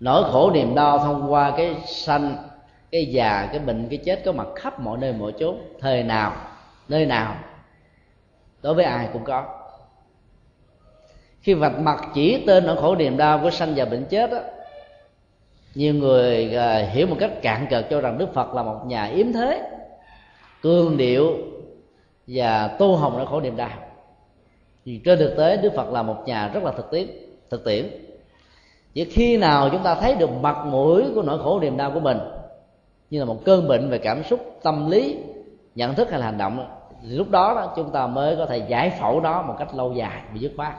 Nỗi khổ niềm đau thông qua cái sanh, cái già, cái bệnh, cái chết có mặt khắp mọi nơi, mọi chốn, thời nào, nơi nào, đối với ai cũng có khi vạch mặt chỉ tên nỗi khổ niềm đau của sanh và bệnh chết đó, nhiều người à, hiểu một cách cạn cợt cho rằng đức phật là một nhà yếm thế cương điệu và tô hồng nỗi khổ niềm đau. Thì trên thực tế đức phật là một nhà rất là thực tiễn thực tiễn. Chỉ khi nào chúng ta thấy được mặt mũi của nỗi khổ niềm đau của mình như là một cơn bệnh về cảm xúc tâm lý nhận thức hay là hành động thì lúc đó, đó chúng ta mới có thể giải phẫu nó một cách lâu dài và dứt khoát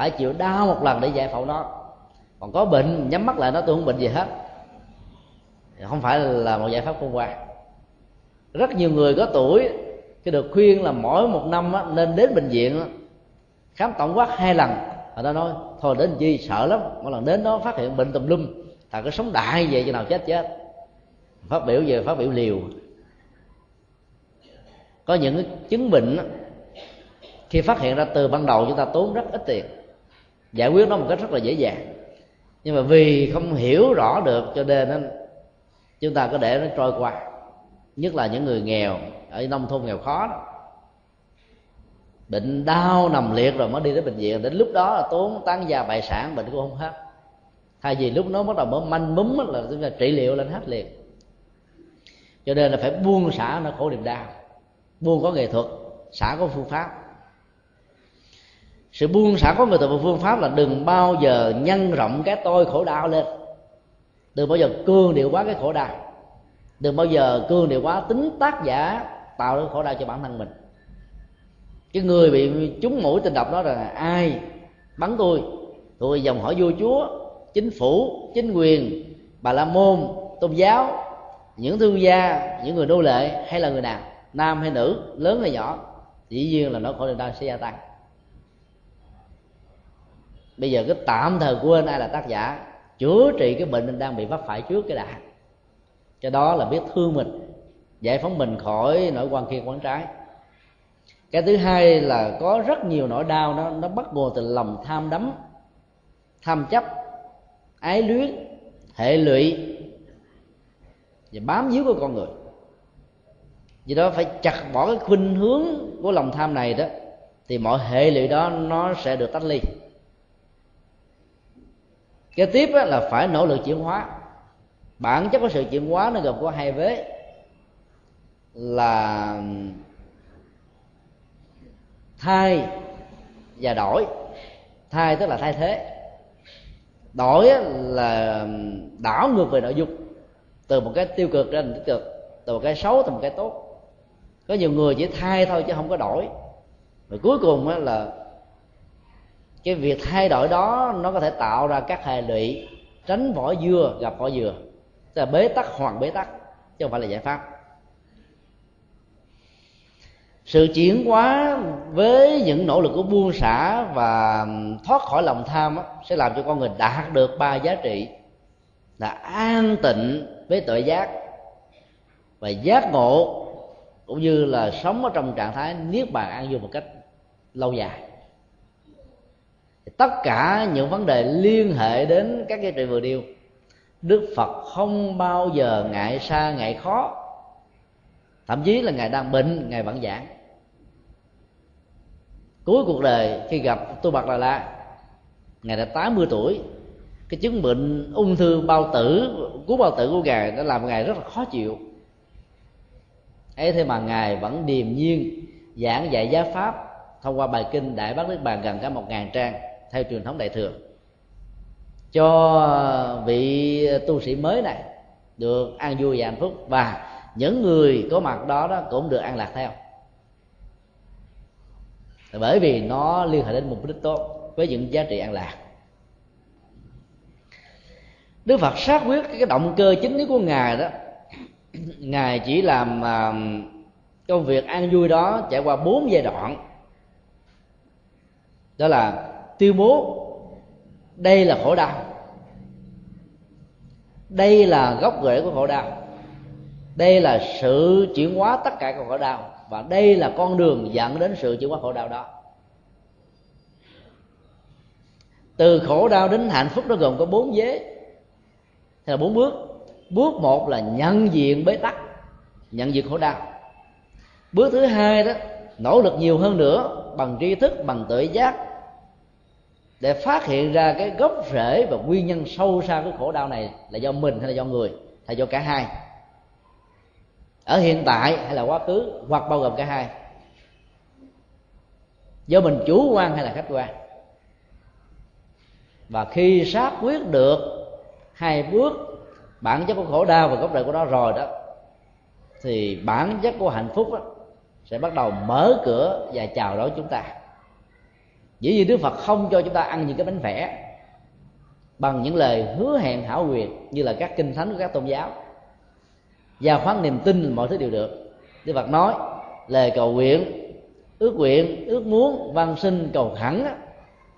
phải chịu đau một lần để giải phẫu nó. Còn có bệnh nhắm mắt lại nó tôi không bệnh gì hết. Không phải là một giải pháp khôn ngoan. Rất nhiều người có tuổi cái được khuyên là mỗi một năm á, nên đến bệnh viện á, khám tổng quát hai lần. Người ta nói thôi đến chi sợ lắm. Mỗi lần đến đó phát hiện bệnh tùm lum. Thà cái sống đại vậy cho nào chết chết. Phát biểu về phát biểu liều. Có những chứng bệnh á, khi phát hiện ra từ ban đầu chúng ta tốn rất ít tiền giải quyết nó một cách rất là dễ dàng. Nhưng mà vì không hiểu rõ được cho nên chúng ta có để nó trôi qua. Nhất là những người nghèo, ở nông thôn nghèo khó đó. Bệnh đau nằm liệt rồi mới đi đến bệnh viện. Đến lúc đó là tốn tán gia bại sản, bệnh cũng không hết. Thay vì lúc nó bắt đầu mới manh múm là chúng ta trị liệu lên hết liền. Cho nên là phải buông xả nó khổ niềm đau. Buông có nghệ thuật, xả có phương pháp sự buông xả có người thuật phương pháp là đừng bao giờ nhân rộng cái tôi khổ đau lên. Đừng bao giờ cương điệu quá cái khổ đau. Đừng bao giờ cương điệu quá tính tác giả tạo ra khổ đau cho bản thân mình. Cái người bị trúng mũi tình độc đó là ai? Bắn tôi. Tôi dòng hỏi vua chúa, chính phủ, chính quyền, bà la môn, tôn giáo, những thương gia, những người nô lệ hay là người nào, nam hay nữ, lớn hay nhỏ, dĩ nhiên là nó khổ đau sẽ gia tăng bây giờ cái tạm thời quên ai là tác giả, chữa trị cái bệnh đang bị vấp phải trước cái đã cái đó là biết thương mình, giải phóng mình khỏi nỗi quan kia quán trái. Cái thứ hai là có rất nhiều nỗi đau nó nó bắt nguồn từ lòng tham đắm, tham chấp, ái luyến, hệ lụy và bám víu của con người. Vì đó phải chặt bỏ cái khuynh hướng của lòng tham này đó, thì mọi hệ lụy đó nó sẽ được tách ly cái tiếp là phải nỗ lực chuyển hóa. Bản chất của sự chuyển hóa nó gồm có hai vế. Là thay và đổi. Thay tức là thay thế. Đổi là đảo ngược về nội dung. Từ một cái tiêu cực ra thành tích cực. Từ một cái xấu thành một cái tốt. Có nhiều người chỉ thay thôi chứ không có đổi. Rồi cuối cùng là cái việc thay đổi đó nó có thể tạo ra các hệ lụy tránh vỏ dưa gặp vỏ dừa. Tức là bế tắc hoàn bế tắc chứ không phải là giải pháp. Sự chuyển hóa với những nỗ lực của buông xả và thoát khỏi lòng tham đó, sẽ làm cho con người đạt được ba giá trị là an tịnh với tội giác và giác ngộ cũng như là sống ở trong trạng thái niết bàn an vui một cách lâu dài tất cả những vấn đề liên hệ đến các giá trị vừa điêu đức phật không bao giờ ngại xa, ngại khó. Thậm chí là ngài đang bệnh, ngài vẫn giảng. Cuối cuộc đời, khi gặp tu bạc đà la, ngài đã 80 tuổi. Cái chứng bệnh ung thư bao tử, cú bao tử của ngài đã làm ngài rất là khó chịu. Ấy thế mà ngài vẫn điềm nhiên giảng dạy giáo pháp thông qua bài kinh đại bác nước bàn gần cả một ngàn trang theo truyền thống đại thừa. Cho vị tu sĩ mới này được an vui và hạnh phúc, và những người có mặt đó đó cũng được an lạc theo. Bởi vì nó liên hệ đến mục đích tốt với những giá trị an lạc. Đức phật xác quyết cái động cơ chính của ngài đó. Ngài chỉ làm à, công việc an vui đó trải qua bốn giai đoạn. Đó là tuyên bố, đây là khổ đau. Đây là gốc rễ của khổ đau. Đây là sự chuyển hóa tất cả các khổ đau. Và đây là con đường dẫn đến sự chuyển hóa khổ đau đó. Từ khổ đau đến hạnh phúc nó gồm có bốn vế. Hay là bốn bước. Bước một là nhận diện bế tắc, nhận diện khổ đau. Bước thứ hai đó, nỗ lực nhiều hơn nữa bằng tri thức, bằng tự giác để phát hiện ra cái gốc rễ và nguyên nhân sâu xa của khổ đau này là do mình hay là do người hay do cả hai? Ở hiện tại hay là quá khứ hoặc bao gồm cả hai? Do mình chủ quan hay là khách quan? Và khi xác quyết được hai bước bản chất của khổ đau và gốc rễ của nó rồi đó thì bản chất của hạnh phúc đó, sẽ bắt đầu mở cửa và chào đón chúng ta dĩ nhiên đức phật không cho chúng ta ăn những cái bánh vẽ bằng những lời hứa hẹn hảo quyền như là các kinh thánh của các tôn giáo. Và khoán niềm tin mọi thứ đều được. Đức phật nói, lời cầu nguyện, ước nguyện, ước muốn văn sinh cầu khẩn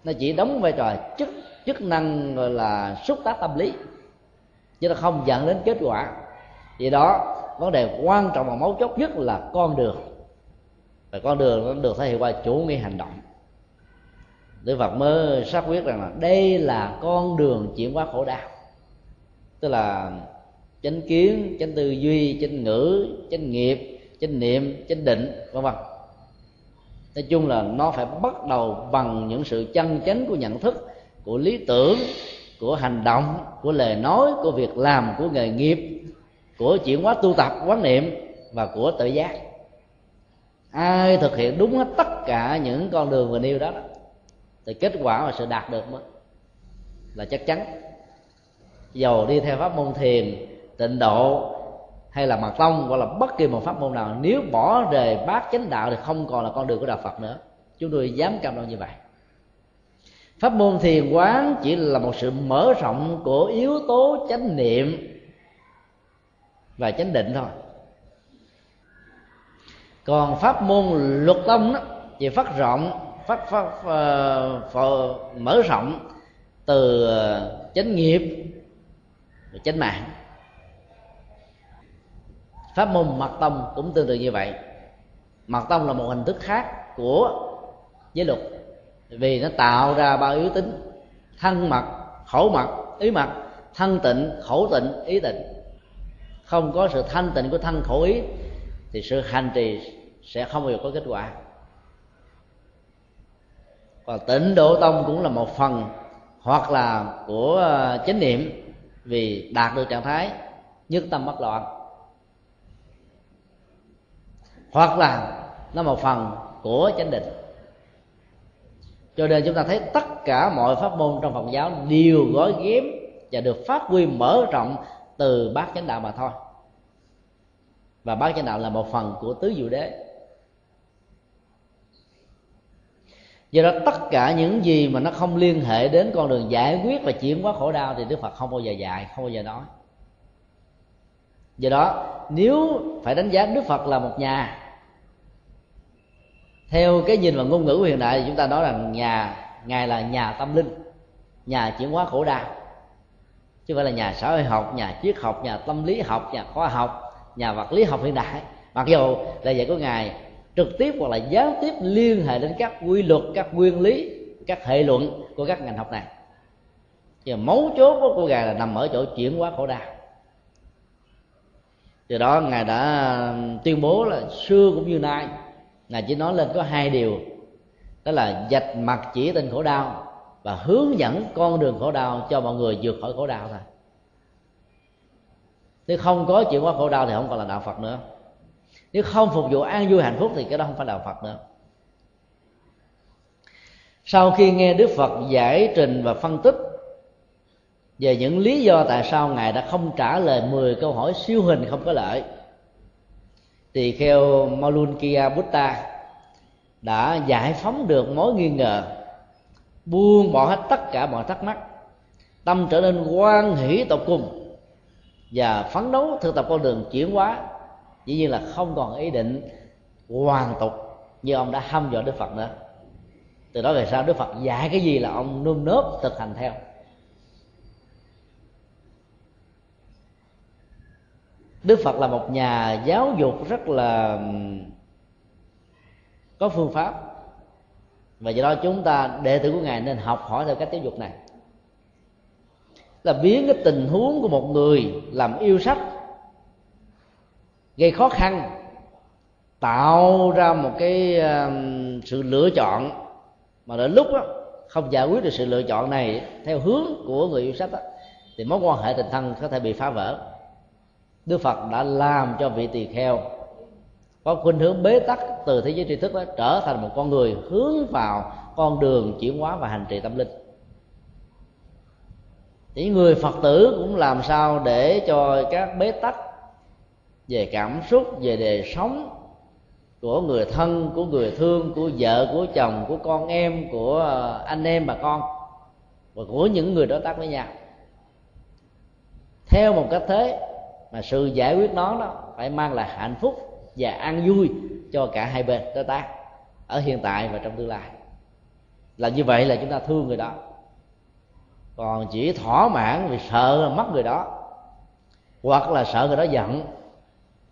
nó chỉ đóng vai trò chức chức năng gọi là xúc tác tâm lý, chứ nó không dẫn đến kết quả. Vì đó, vấn đề quan trọng và mấu chốt nhất là con đường. Và con đường nó được thể hiện qua chủ nghĩa hành động. Đức Phật mới xác quyết rằng là đây là con đường chuyển hóa khổ đau. Tức là chánh kiến chánh tư duy chánh ngữ chánh nghiệp chánh niệm chánh định vân vân. Nói chung là nó phải bắt đầu bằng những sự chân chánh của nhận thức của lý tưởng của hành động của lời nói của việc làm của nghề nghiệp của chuyển hóa tu tập quán niệm và của tự giác. Ai thực hiện đúng hết tất cả những con đường vừa nêu đó, đó thì kết quả và sự đạt được là chắc chắn. Dầu đi theo pháp môn thiền, tịnh độ hay là mật tông hoặc là bất kỳ một pháp môn nào, nếu bỏ rời bát chánh đạo thì không còn là con đường của đạo phật nữa. Chúng tôi dám cam đoan như vậy. Pháp môn thiền quán chỉ là một sự mở rộng của yếu tố chánh niệm và chánh định thôi. Còn pháp môn luật tông đó chỉ phát rộng phát, phát, phát, ờ, phở, mở rộng từ ờ, chánh nghiệp chánh mạng. Pháp môn mật tông cũng tương tự như vậy. Mật tông là một hình thức khác của giới luật vì nó tạo ra ba yếu tính thân mật khẩu mật ý mật thân tịnh khẩu tịnh ý tịnh. Không có sự thanh tịnh của thân khẩu ý thì sự hành trì sẽ không bao giờ có kết quả còn tịnh độ tông cũng là một phần hoặc là của ờ, chánh niệm vì đạt được trạng thái nhất tâm bất loạn. Hoặc là nó một phần của chánh định. Cho nên chúng ta thấy tất cả mọi pháp môn trong phật giáo đều gói ghém và được phát huy mở rộng từ bát chánh đạo mà thôi. Và bát chánh đạo là một phần của tứ diệu đế. Do đó tất cả những gì mà nó không liên hệ đến con đường giải quyết và chuyển hóa khổ đau thì đức phật không bao giờ dạy, không bao giờ nói. Do đó, nếu phải đánh giá đức phật là một nhà, theo cái nhìn và ngôn ngữ hiện đại thì chúng ta nói rằng nhà, ngài là nhà tâm linh, nhà chuyển hóa khổ đau. Chứ không phải là nhà xã hội học, nhà triết học, nhà tâm lý học, nhà khoa học, nhà vật lý học hiện đại. Mặc dù là dạy của ngài trực tiếp hoặc là gián tiếp liên hệ đến các quy luật, các nguyên lý, các hệ luận của các ngành học này. Và mấu chốt của cô gà là nằm ở chỗ chuyển hóa khổ đau. Từ đó ngài đã tuyên bố là xưa cũng như nay, ngài chỉ nói lên có hai điều. Đó là dạch mặt chỉ tên khổ đau và hướng dẫn con đường khổ đau cho mọi người vượt khỏi khổ đau thôi. Nếu không có chuyển hóa khổ đau thì không còn là đạo phật nữa nếu không phục vụ an vui hạnh phúc thì cái đó không phải đạo phật nữa. Sau khi nghe đức phật giải trình và phân tích về những lý do tại sao ngài đã không trả lời 10 câu hỏi siêu hình không có lợi, thì theo Malunkia Buddha đã giải phóng được mối nghi ngờ, buông bỏ hết tất cả mọi thắc mắc, tâm trở nên quan hỷ tột cùng và phấn đấu thực tập con đường chuyển hóa dĩ nhiên là không còn ý định hoàn tục như ông đã hâm dọa đức phật nữa. Từ đó về sau đức phật dạy cái gì là ông nôm nớp thực hành theo. Đức phật là một nhà giáo dục rất là có phương pháp. Và do đó chúng ta, đệ tử của ngài nên học hỏi theo cách giáo dục này. Là biến cái tình huống của một người làm yêu sách gây khó khăn tạo ra một cái um, sự lựa chọn mà đến lúc đó, không giải quyết được sự lựa chọn này theo hướng của người yêu sách đó, thì mối quan hệ tình thân có thể bị phá vỡ. Đức phật đã làm cho vị tỳ kheo có khuynh hướng bế tắc từ thế giới tri thức đó trở thành một con người hướng vào con đường chuyển hóa và hành trì tâm linh. Những người phật tử cũng làm sao để cho các bế tắc về cảm xúc, về đời sống của người thân, của người thương, của vợ, của chồng, của con em, của ờ, anh em, bà con và của những người đối tác với nhau. Theo một cách thế mà sự giải quyết nó đó phải mang lại hạnh phúc và an vui cho cả hai bên đối tác ở hiện tại và trong tương lai. Là như vậy là chúng ta thương người đó. Còn chỉ thỏa mãn vì sợ mất người đó, hoặc là sợ người đó giận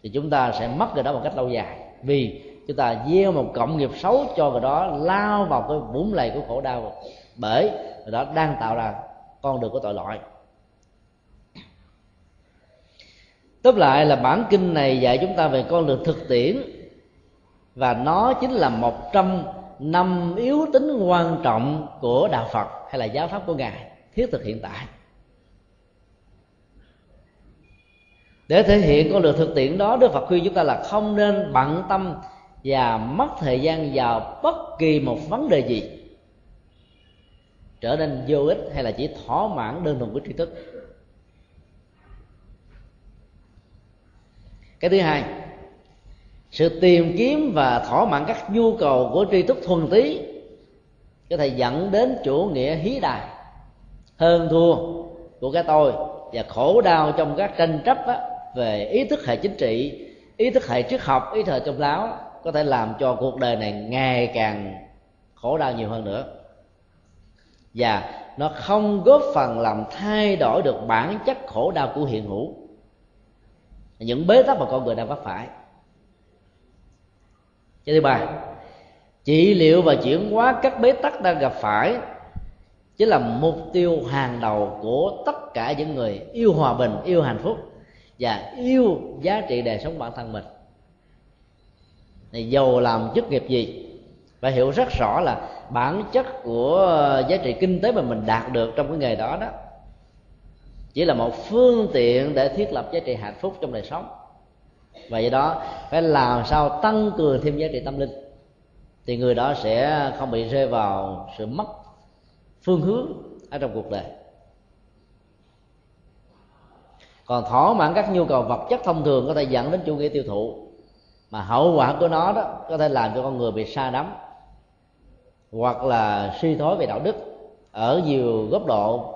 thì chúng ta sẽ mất người đó một cách lâu dài. Vì chúng ta gieo một cộng nghiệp xấu cho người đó, lao vào cái vũng lầy của khổ đau. Bởi người đó đang tạo ra con đường của tội lỗi. Tóm lại là bản kinh này dạy chúng ta về con đường thực tiễn. Và nó chính là một trong năm yếu tính quan trọng của đạo phật hay là giáo pháp của ngài, thiết thực hiện tại. Để thể hiện con đường thực tiễn đó đức phật khuyên chúng ta là không nên bận tâm và mất thời gian vào bất kỳ một vấn đề gì. Trở nên vô ích hay là chỉ thỏa mãn đơn thuần của tri thức. Cái thứ hai sự tìm kiếm và thỏa mãn các nhu cầu của tri thức thuần túy có thể dẫn đến chủ nghĩa hí đài hơn thua của cái tôi và khổ đau trong các tranh chấp á, về ý thức hệ chính trị, ý thức hệ triết học, ý thức hệ trong láo có thể làm cho cuộc đời này ngày càng khổ đau nhiều hơn nữa. Và nó không góp phần làm thay đổi được bản chất khổ đau của hiện hữu. Những bế tắc mà con người đang vấp phải. Cái thứ ba, trị liệu và chuyển hóa các bế tắc đang gặp phải chính là mục tiêu hàng đầu của tất cả những người yêu hòa bình, yêu hạnh phúc và yêu giá trị đời sống bản thân mình. Này, giàu làm chức nghiệp gì? Phải hiểu rất rõ là bản chất của giá trị kinh tế mà mình đạt được trong cái nghề đó đó, chỉ là một phương tiện để thiết lập giá trị hạnh phúc trong đời sống. Và do đó, phải làm sao tăng cường thêm giá trị tâm linh, thì người đó sẽ không bị rơi vào sự mất phương hướng ở trong cuộc đời. Còn thỏa mãn các nhu cầu vật chất thông thường có thể dẫn đến chủ nghĩa tiêu thụ. Mà hậu quả của nó đó có thể làm cho con người bị sa đắm hoặc là suy thoái về đạo đức ở nhiều góc độ.